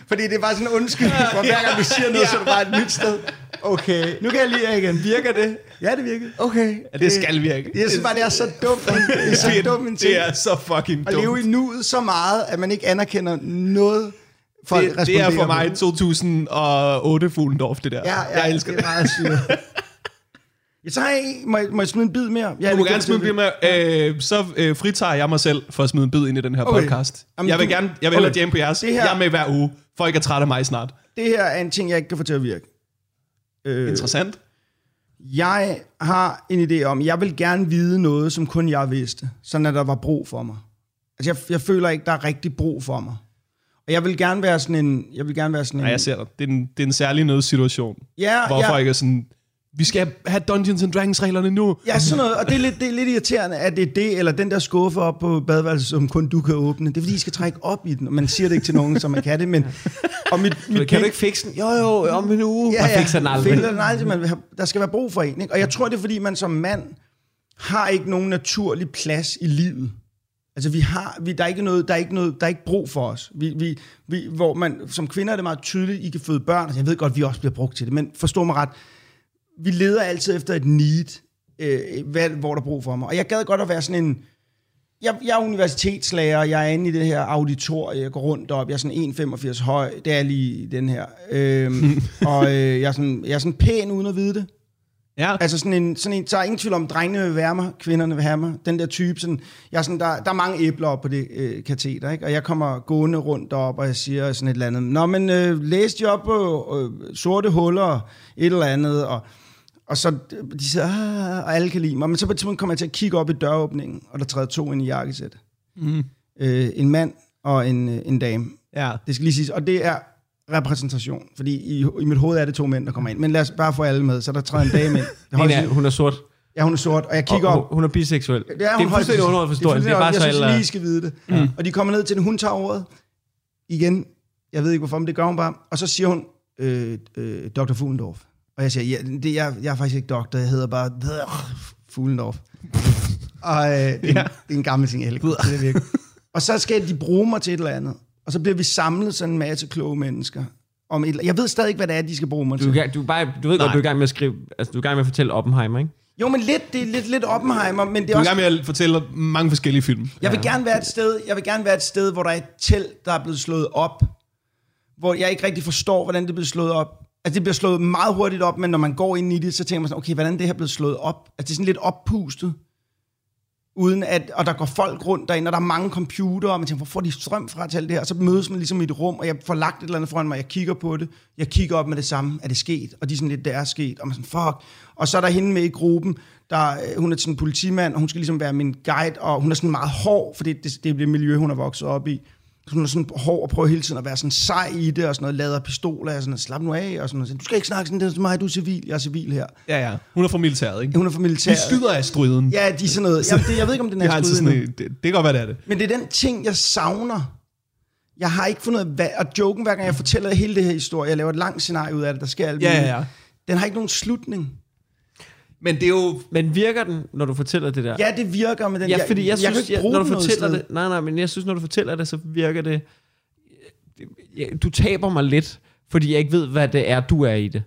Fordi det er bare sådan en undskyldning for, hver gang du siger noget, så er det bare et nyt sted. Okay, nu kan jeg jer igen. Virker det? Ja, det virker. Okay. Ja, det skal virke. Jeg synes bare, det er så dumt. Det er så dumt en ting. Det er så fucking At dumt. leve i nuet så meget, at man ikke anerkender noget, folk det, det er for mig på. 2008 Fuglendorf, det der. Ja, ja, jeg elsker det. det. er meget sygt. Jeg tager en, må, jeg, må jeg smide en bid mere? Jeg Du må gerne smide en bid med. Øh, så øh, fritager jeg mig selv for at smide en bid ind i den her Okay. podcast. Jamen, jeg vil du- gerne, jeg vil hellere okay. jamme på jeres. Det her- Jeg er med hver uge. Folk er trætte af mig snart. Det her er en ting, jeg ikke kan få til at virke. Øh, Interessant. jeg har en idé om, jeg vil gerne vide noget, som kun jeg vidste, sådan at der var brug for mig. Altså, jeg, jeg føler ikke, der er rigtig brug for mig. Og jeg vil gerne være sådan en... Jeg vil gerne være sådan en... Nej, jeg ser dig. Det er en, det er en særlig nødsituation, ja, hvor ja, er sådan, vi skal have Dungeons and Dragons reglerne nu. Ja, sådan noget, og det er, lidt, det er lidt irriterende, at det er det, eller den der skuffe op på badeværelset, som kun du kan åbne. Det er fordi, I skal trække op i den, og man siger det ikke til nogen, så man kan det, men... *laughs* Og mit, mit Kan du ikke fikse den? Jo, jo, om en uge. Ja, ja. fikser den aldrig. Fikser den aldrig, man der skal være brug for en. Ikke? Og jeg tror, det er fordi, man som mand har ikke nogen naturlig plads i livet. Altså, vi har, vi, der, er ikke noget, der, er ikke noget, der er ikke brug for os. Vi, vi, vi, hvor man, som kvinder er det meget tydeligt, I kan føde børn. Altså, jeg ved godt, vi også bliver brugt til det, men forstå mig ret. Vi leder altid efter et need, øh, hvad, hvor der er brug for mig. Og jeg gad godt at være sådan en... Jeg, jeg er universitetslærer, jeg er inde i det her auditorie, jeg går rundt op, jeg er sådan 1,85 høj, det er lige den her. Øhm, *laughs* og øh, jeg, er sådan, jeg er sådan pæn uden at vide det. Ja. Altså sådan en, sådan en, så er ingen tvivl om, drengene vil være mig, kvinderne vil have mig. Den der type, sådan, jeg er sådan, der, der er mange æbler op på det øh, kateter, ikke? Og jeg kommer gående rundt op, og jeg siger sådan et eller andet. Nå, men øh, læs de op på øh, sorte huller, et eller andet, og, og så de siger, ah, og alle kan lide mig. Men så på et tidspunkt kommer jeg til at kigge op i døråbningen, og der træder to ind i jakkesæt. Mm. Øh, en mand og en, øh, en dame. Ja. Det skal lige siges. Og det er repræsentation, fordi i, i mit hoved er det to mænd, der kommer ind. Men lad os bare få alle med, så der træder en dame ind. *laughs* Det Hun er, er sort. Ja, hun er sort, og jeg kigger og, op. hun- Hun er biseksuel. Det er, det er hun fuldstændig underordnet for historien. Det er bare jeg så synes lige, skal vide det. Mm. Og de kommer ned til den, hun tager ordet. Igen, jeg ved ikke hvorfor, men det gør hun bare. Og så siger hun, øh, øh, Dr. Fuglendorf. Og jeg siger, ja, det, jeg, jeg er faktisk ikke doktor, jeg hedder bare Fuglendorf. og øh, det, er, en- det er en gammel ting, jeg det er virkelig. Og så skal de bruge mig til et eller andet. Og så bliver vi samlet sådan en masse kloge mennesker. Om et, jeg ved stadig ikke, hvad det er, de skal bruge mig Du, er til. du, er bare, du ved godt, Nej. du er i gang med at skrive... Altså, du er i gang med at fortælle Oppenheimer, ikke? Jo, men lidt, det er lidt, lidt Oppenheimer, men det er Du er også gang med at fortælle mange forskellige film. Jeg vil gerne være et sted, jeg vil gerne være et sted, hvor der er et telt, der er blevet slået op, hvor jeg ikke rigtig forstår, hvordan det bliver slået op. Altså, det bliver slået meget hurtigt op, men når man går ind i det, så tænker man sådan, okay, hvordan er det her blevet slået op? Altså, det er sådan lidt oppustet. Uden at, og der går folk rundt derinde, og der er mange computere, og man tænker, hvor får de strøm fra til alt det her? Og så mødes man ligesom i et rum, og jeg får lagt et eller andet foran mig, jeg kigger på det, jeg kigger op med det samme, er det sket? Og de er sådan lidt, det er sket, og man er sådan, fuck. Og så er der hende med i gruppen, der, øh, hun er sådan en politimand, og hun skal ligesom være min guide, og hun er sådan meget hård, for det, det, det er det miljø, hun er vokset op i. Så hun er sådan hård og prøver hele tiden at være sådan sej i det, og sådan noget, lader pistoler, og sådan noget, slap nu af, og sådan noget. Du skal ikke snakke sådan, det er mig, du er civil, jeg er civil her. Ja, ja. Hun er fra militæret, ikke? Hun er fra militæret. De skyder af stryden. Ja, de er sådan noget. Jeg, det, jeg ved ikke, om den Det er har altid strid sådan, det, det kan godt være, det er det. Men det er den ting, jeg savner. Jeg har ikke fundet hvad, og joken, hver gang jeg fortæller hele det her historie, jeg laver et langt scenarie ud af det, der sker alt Ja, ja, ja. Den har ikke nogen slutning. Men det er jo... Men virker den, når du fortæller det der? Ja, det virker, men den, Ja, fordi jeg, jeg synes, jeg, når du fortæller sted. det, nej, nej, men jeg synes, når du fortæller det, så virker det, ja, du taber mig lidt, fordi jeg ikke ved, hvad det er, du er i det.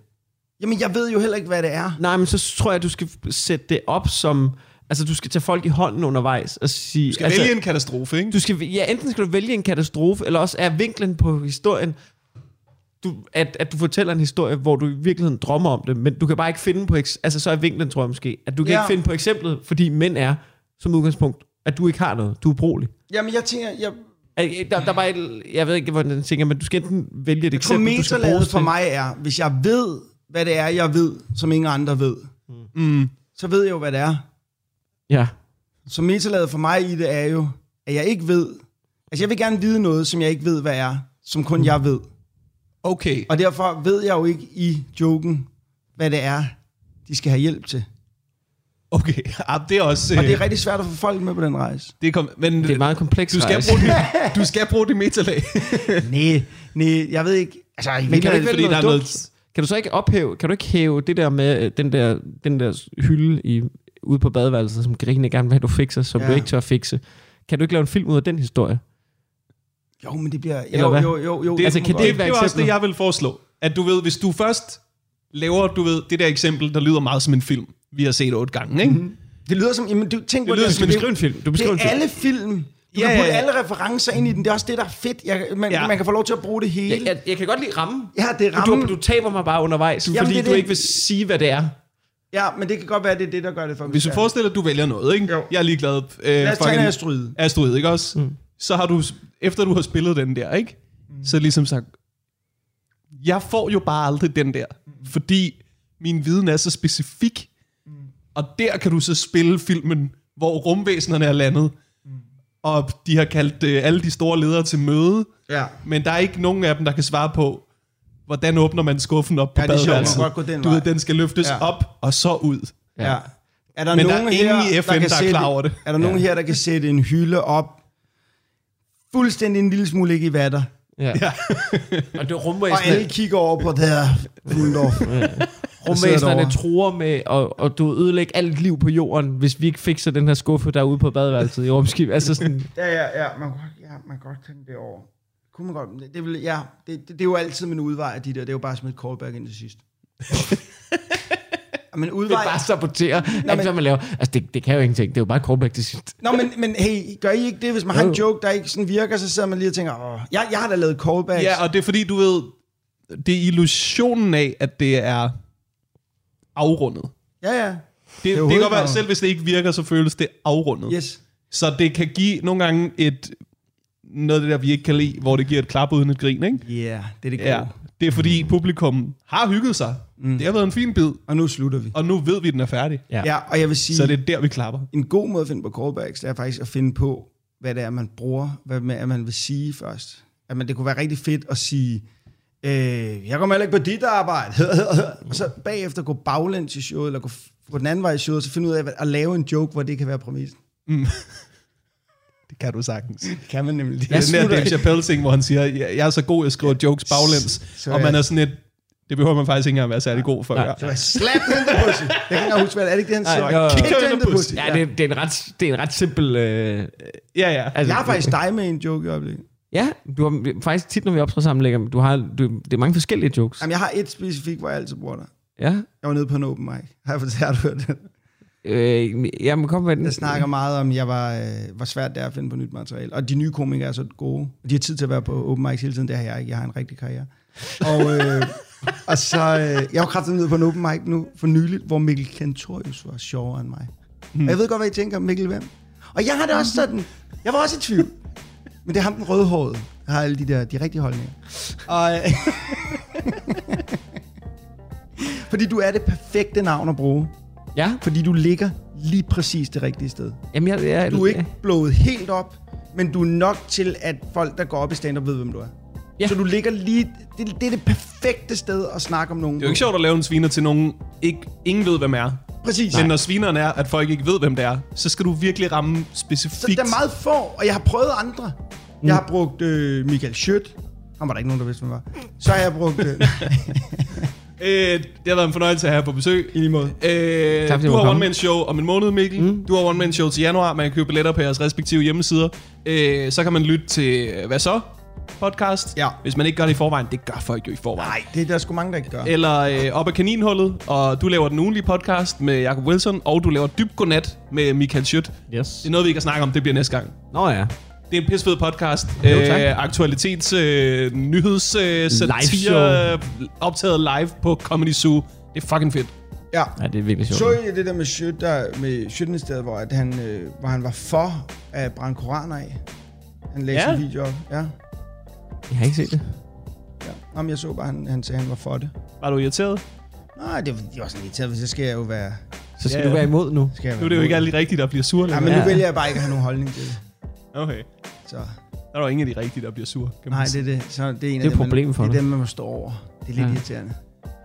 Jamen, jeg ved jo heller ikke, hvad det er. Nej, men så tror jeg, du skal sætte det op som, altså du skal tage folk i hånden undervejs og sige, Du skal altså, vælge en katastrofe, ikke? du skal, ja, enten skal du vælge en katastrofe, eller også er vinklen på historien, du, at, at du fortæller en historie, hvor du i virkeligheden drømmer om det, men du kan bare ikke finde på, altså så er vinklen, tror jeg måske, at du kan Ja. ikke finde på eksemplet, fordi mænd er, som udgangspunkt, at du ikke har noget, du er ubrugelig. Jamen, jeg tænker, jeg, Altså, Der, der var et, jeg ved ikke, hvordan jeg tænker, men du skal enten vælge et jeg tror, eksempel, du skal bruge for mig er, hvis jeg ved, hvad det er, jeg ved, som ingen andre ved, Mm. så ved jeg jo, hvad det er. Ja. Så metalaget for mig i det er jo, at jeg ikke ved, altså jeg vil gerne vide noget, som jeg ikke ved, hvad er, som kun jeg ved. Okay. Og derfor ved jeg jo ikke i joken, hvad det er, de skal have hjælp til. Okay. *laughs* Ja, det er også... Og det øh, er rigtig svært at få folk med på den rejse. det er kom, men Det er meget komplekst. du skal, bruge det, *laughs* du skal bruge det metalag. *laughs* nej, nej, jeg ved ikke. Altså, i Men kan du virkeligheden- ikke fordi der er dumt? noget- Kan du så ikke ophæve, kan du ikke hæve det der med øh, den der, den der hylde i, ude på badeværelset, som Grine gerne vil have, du fikser, som Ja. du ikke tør fikse? Kan du ikke lave en film ud af den historie? Jo, men det bliver... Eller Jo, hvad? jo, jo, jo. Det, Altså, kan det, det det, være det er også det, jeg vil foreslå. At du ved, hvis du først laver, du ved, det der eksempel, der lyder meget som en film, vi har set otte gange, ikke? Mm-hmm. Det lyder som... Jamen, du, tænk Det på lyder det, som Du en beskriver en film. Du det beskriver en er film. alle film. Du Ja, kan ja, putte ja. alle referencer ind i den. Det er også det, der er fedt. Jeg, man, Ja. man kan få lov til at bruge det hele. Jeg, jeg, jeg kan godt lide rammen. Ja, det er Du, rammen. du taber mig bare undervejs, Jamen, fordi det er du det. ikke vil sige, hvad det er. Ja, men det kan godt være, det er det, der gør det for mig. Hvis du forestiller, at du vælger noget, ikke? Jo. Jeg er ligeglad. Øh, Lad os tage en Astrid. Astrid, ikke også? Mm. Så har du, efter du har spillet den der, ikke? Mm. Så ligesom sagt, jeg får jo bare aldrig den der, mm. fordi min viden er så specifik, mm. og der kan du så spille filmen, hvor rumvæsenerne er landet, mm. og de har kaldt øh, alle de store ledere til møde, Ja. men der er ikke nogen af dem, der kan svare på, hvordan åbner man skuffen op på Ja, er sjovt. Badeværelset? den du ved, den skal løftes Ja. ja. op og så ud. Ja. Er der Men der nogen er ingen her, i FN, kan der er klar over det. Er der nogen her, der kan sætte en hylde op, fuldstændig en lille smule ikke i vatter, Ja. Ja. og det og alle rumvæsenerne, kigger over på det her Fuldorf. rumvæsenerne derovre. truer med, og, og du ødelægger alt liv på jorden, hvis vi ikke fikser den her skuffe derude på badeværelset i rumskib. Altså sådan, Ja, ja, ja, man kan, godt- ja, man kan godt tænke det over. Kunne man godt, det, det, vil, ja, det, det, det, er jo altid min udvej af de der, det er jo bare som et callback ind til sidst. *laughs* men det er udvej, bare sabotere alt, men- hvad man laver. Altså, det, det kan jo ingenting. Det er jo bare callback til sidst. Nå, men, men hey, gør I ikke det, hvis man har en Jo. joke, der ikke sådan virker, så sidder man lige og tænker, åh, jeg, jeg har da lavet callbacks. ja, og det er fordi, du ved, det er illusionen af, at det er afrundet. ja, ja. Det, det, det kan godt være, selv hvis det ikke virker, så føles det afrundet. Yes. Så det kan give nogle gange et noget af det der, vi ikke kan lide, hvor det giver et klap uden et grin, ikke? Ja, yeah, det er det gode. Ja. Det er fordi publikum har hygget sig. Mm. Det har været en fin bid, Og nu slutter vi. og nu ved vi, at den er færdig. Ja. Ja, og jeg vil sige, Så det er der, vi klapper. en god måde at finde på callbacks, det er faktisk at finde på, hvad det er, man bruger, hvad med, at man vil sige først. At man, det kunne være rigtig fedt at sige, øh, jeg kommer heller ikke på dit arbejde. *laughs* og så bagefter gå baglæns i showet, eller gå, gå den anden vej i showet, og så finde ud af at lave en joke, hvor det kan være præmissen. Det kan du sagtens. Det kan man nemlig. Det er den der Dave Chappelle ting, hvor han siger, jeg er så god, jeg skriver jokes baglæns. Så og man er sådan et, det behøver man faktisk ikke engang være særlig god for. Nej. Så jeg slap den der pussy. Jeg kan ikke huske, hvad det er. Det ikke det, han siger? Kick der der pussy. Ja, det, det, er en ret, det er en ret simpel... Øh, ja, ja. altså, Jeg har faktisk dig med en joke i øjeblikket. Ja, du har faktisk tit, når vi optræder sammen, lægger, du har, du, det er mange forskellige jokes. Jamen, jeg har et specifikt, hvor jeg altid bruger dig. Ja. Jeg var nede på en open mic. Har jeg fortalt, har du hørt det? Øh, ja, men kom med den. Jeg snakker meget om, jeg var, øh, hvor svært det er at finde på nyt materiale. Og de nye komikere er så gode. De har tid til at være på open mics hele tiden. Det har jeg ikke. Jeg har en rigtig karriere. Og, øh, *laughs* og så, øh, jeg var kraftigt nede på en open mic nu for nyligt, hvor Mikkel Kentorius var sjovere end mig. Mm. Og jeg ved godt, hvad I tænker. Mikkel hvem? Og jeg har det også sådan. Jeg var også i tvivl. Men det er ham den rødhårede. Jeg har alle de der, de rigtige holdninger. Og, øh, *laughs* fordi du er det perfekte navn at bruge. Ja, Fordi du ligger lige præcis det rigtige sted. jamen jeg... jeg Du er ikke blået helt op, men du er nok til, at folk, der går op i stand-up, ved, hvem du er. Ja. Så du ligger lige... Det, det er det perfekte sted at snakke om nogen. Det er jo ikke sjovt at lave en sviner til nogen, ikke, ingen ved, hvem er. Præcis. Men når svineren er, at folk ikke ved, hvem det er, så skal du virkelig ramme Så specifikt. der er meget få, og jeg har prøvet andre. Jeg har brugt øh, Michael Schødt. Han var der ikke nogen, der vidste, hvem var. Så har jeg brugt... Øh, *laughs* Øh, det har været en fornøjelse at have på besøg. I lige måde. Øh, Tak, du har kom. one-man show om en måned, Mikkel. Mm. Du har one-man show til januar. Man kan købe billetter på jeres respektive hjemmesider. Øh, så kan man lytte til øh, Hvad så? Podcast. Ja. Hvis man ikke gør det i forvejen. Det gør folk jo i forvejen. Nej, det er der sgu mange, der ikke gør. Eller øh, op ad kaninhullet, og du laver den ugenlige podcast med Jacob Wilson, og du laver dyb godnat med Michael Schødt. Yes. Det er noget, vi ikke kan snakke om, det bliver næste gang. Nå ja. Det er en pissefed podcast. Jo, tak. Øh, aktualitets, øh, nyheds, øh, satire, øh, optaget live på Comedy Zoo. Det er fucking fedt. Ja. Ja, det er virkelig sjovt. Så I det der med Schødt, der, med Schødt-ministeriet, hvor, at han, øh, hvor han var for at brænde koraner af? Han lagde Ja. en video op. Ja. Jeg har ikke set det. ja. Jamen, jeg så bare, han, han sagde, han var for det. Var du irriteret? Nej, det, var- det var sådan irriteret, hvis så skal jeg jo være... Så skal Ja, du være imod nu. Skal jeg Nu være er det jo ikke de rigtige, der bliver sure. Ja, men nu Ja. vælger jeg bare ikke at have nogen holdning til det. Okay. Så, Der er der ingen af de rigtige, der bliver sure. Kan man nej, det er det. Så det er en Det er af dem, problemet man, for Det er dem, man må stå over. Det er lidt Ja. ja. irriterende.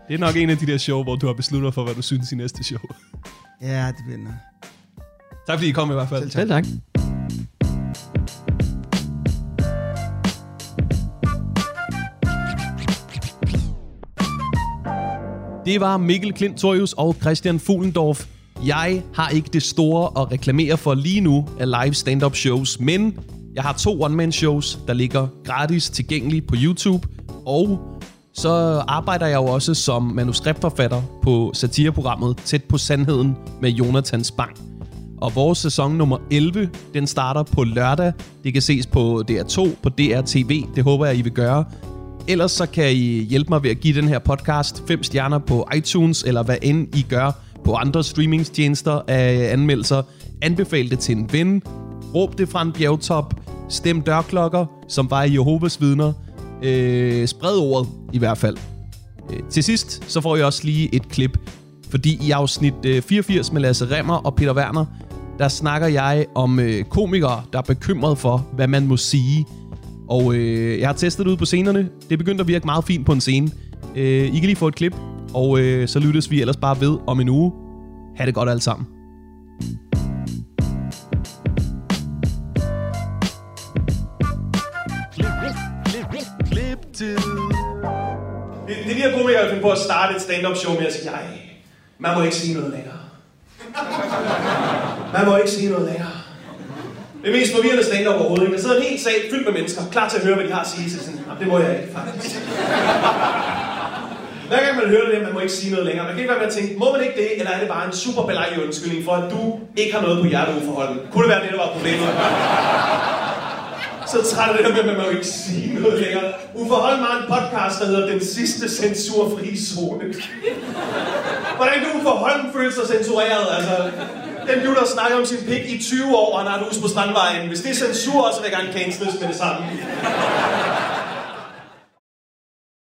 det er nok en af de der show, hvor du har besluttet dig for, hvad du synes i næste show. Ja, det bliver nok. Tak fordi I kom i hvert fald. Selv tak. Selv tak. Det var Mikkel Klintorius og Christian Fuglendorf. Jeg har ikke det store at reklamere for lige nu af live stand-up shows, men jeg har to one-man-shows, der ligger gratis tilgængelige på YouTube, og så arbejder jeg jo også som manuskriptforfatter på satireprogrammet Tæt på Sandheden med Jonathan Spang. Og vores sæson nummer 11, den starter på lørdag. Det kan ses på DR2, på DRTV. Det håber jeg, I vil gøre. Ellers så kan I hjælpe mig ved at give den her podcast 5 stjerner på iTunes, eller hvad end I gør på andre streamingstjenester af anmeldelser. Anbefal det til en ven. Råb det fra en bjergtop. Stem dørklokker, som var i Jehovas vidner. Øh, spred ordet i hvert fald. Øh, Til sidst, så får jeg også lige et klip, fordi i afsnit øh, 84 med Lasse Remmer og Peter Werner, der snakker jeg om øh, komikere, der er bekymret for, hvad man må sige. Og øh, jeg har testet det ud på scenerne. Det begyndte at virke meget fint på en scene. Øh, I kan lige få et klip, og øh, så lyttes vi ellers bare ved om en uge. Ha' det godt alle sammen. Det, de her komikere, der på at starte et stand-up show med at sige, nej, man må ikke sige noget længere. Man må ikke sige noget længere. Det er mest forvirrende stand-up overhovedet. ikke? Der sidder en hel sal fyldt med mennesker, klar til at høre, hvad de har at sige. Så sådan, det må jeg ikke, faktisk. Hver gang man hører det, man må ikke sige noget længere. Man kan ikke være med at tænke, må man ikke det, eller er det bare en super belejlig undskyldning for, at du ikke har noget på hjertet? Kunne det være det, der var problemet? Så træt af det der med, at man må ikke sige noget længere. Uffe Holm har en podcast, der hedder Den sidste censurfri zone. Hvordan kan Uffe Holm føle sig censureret? Altså, den dude, der snakker om sin pik i 20 år, og han har et hus på Strandvejen. Hvis det er censur, så vil jeg gerne canceles med det samme.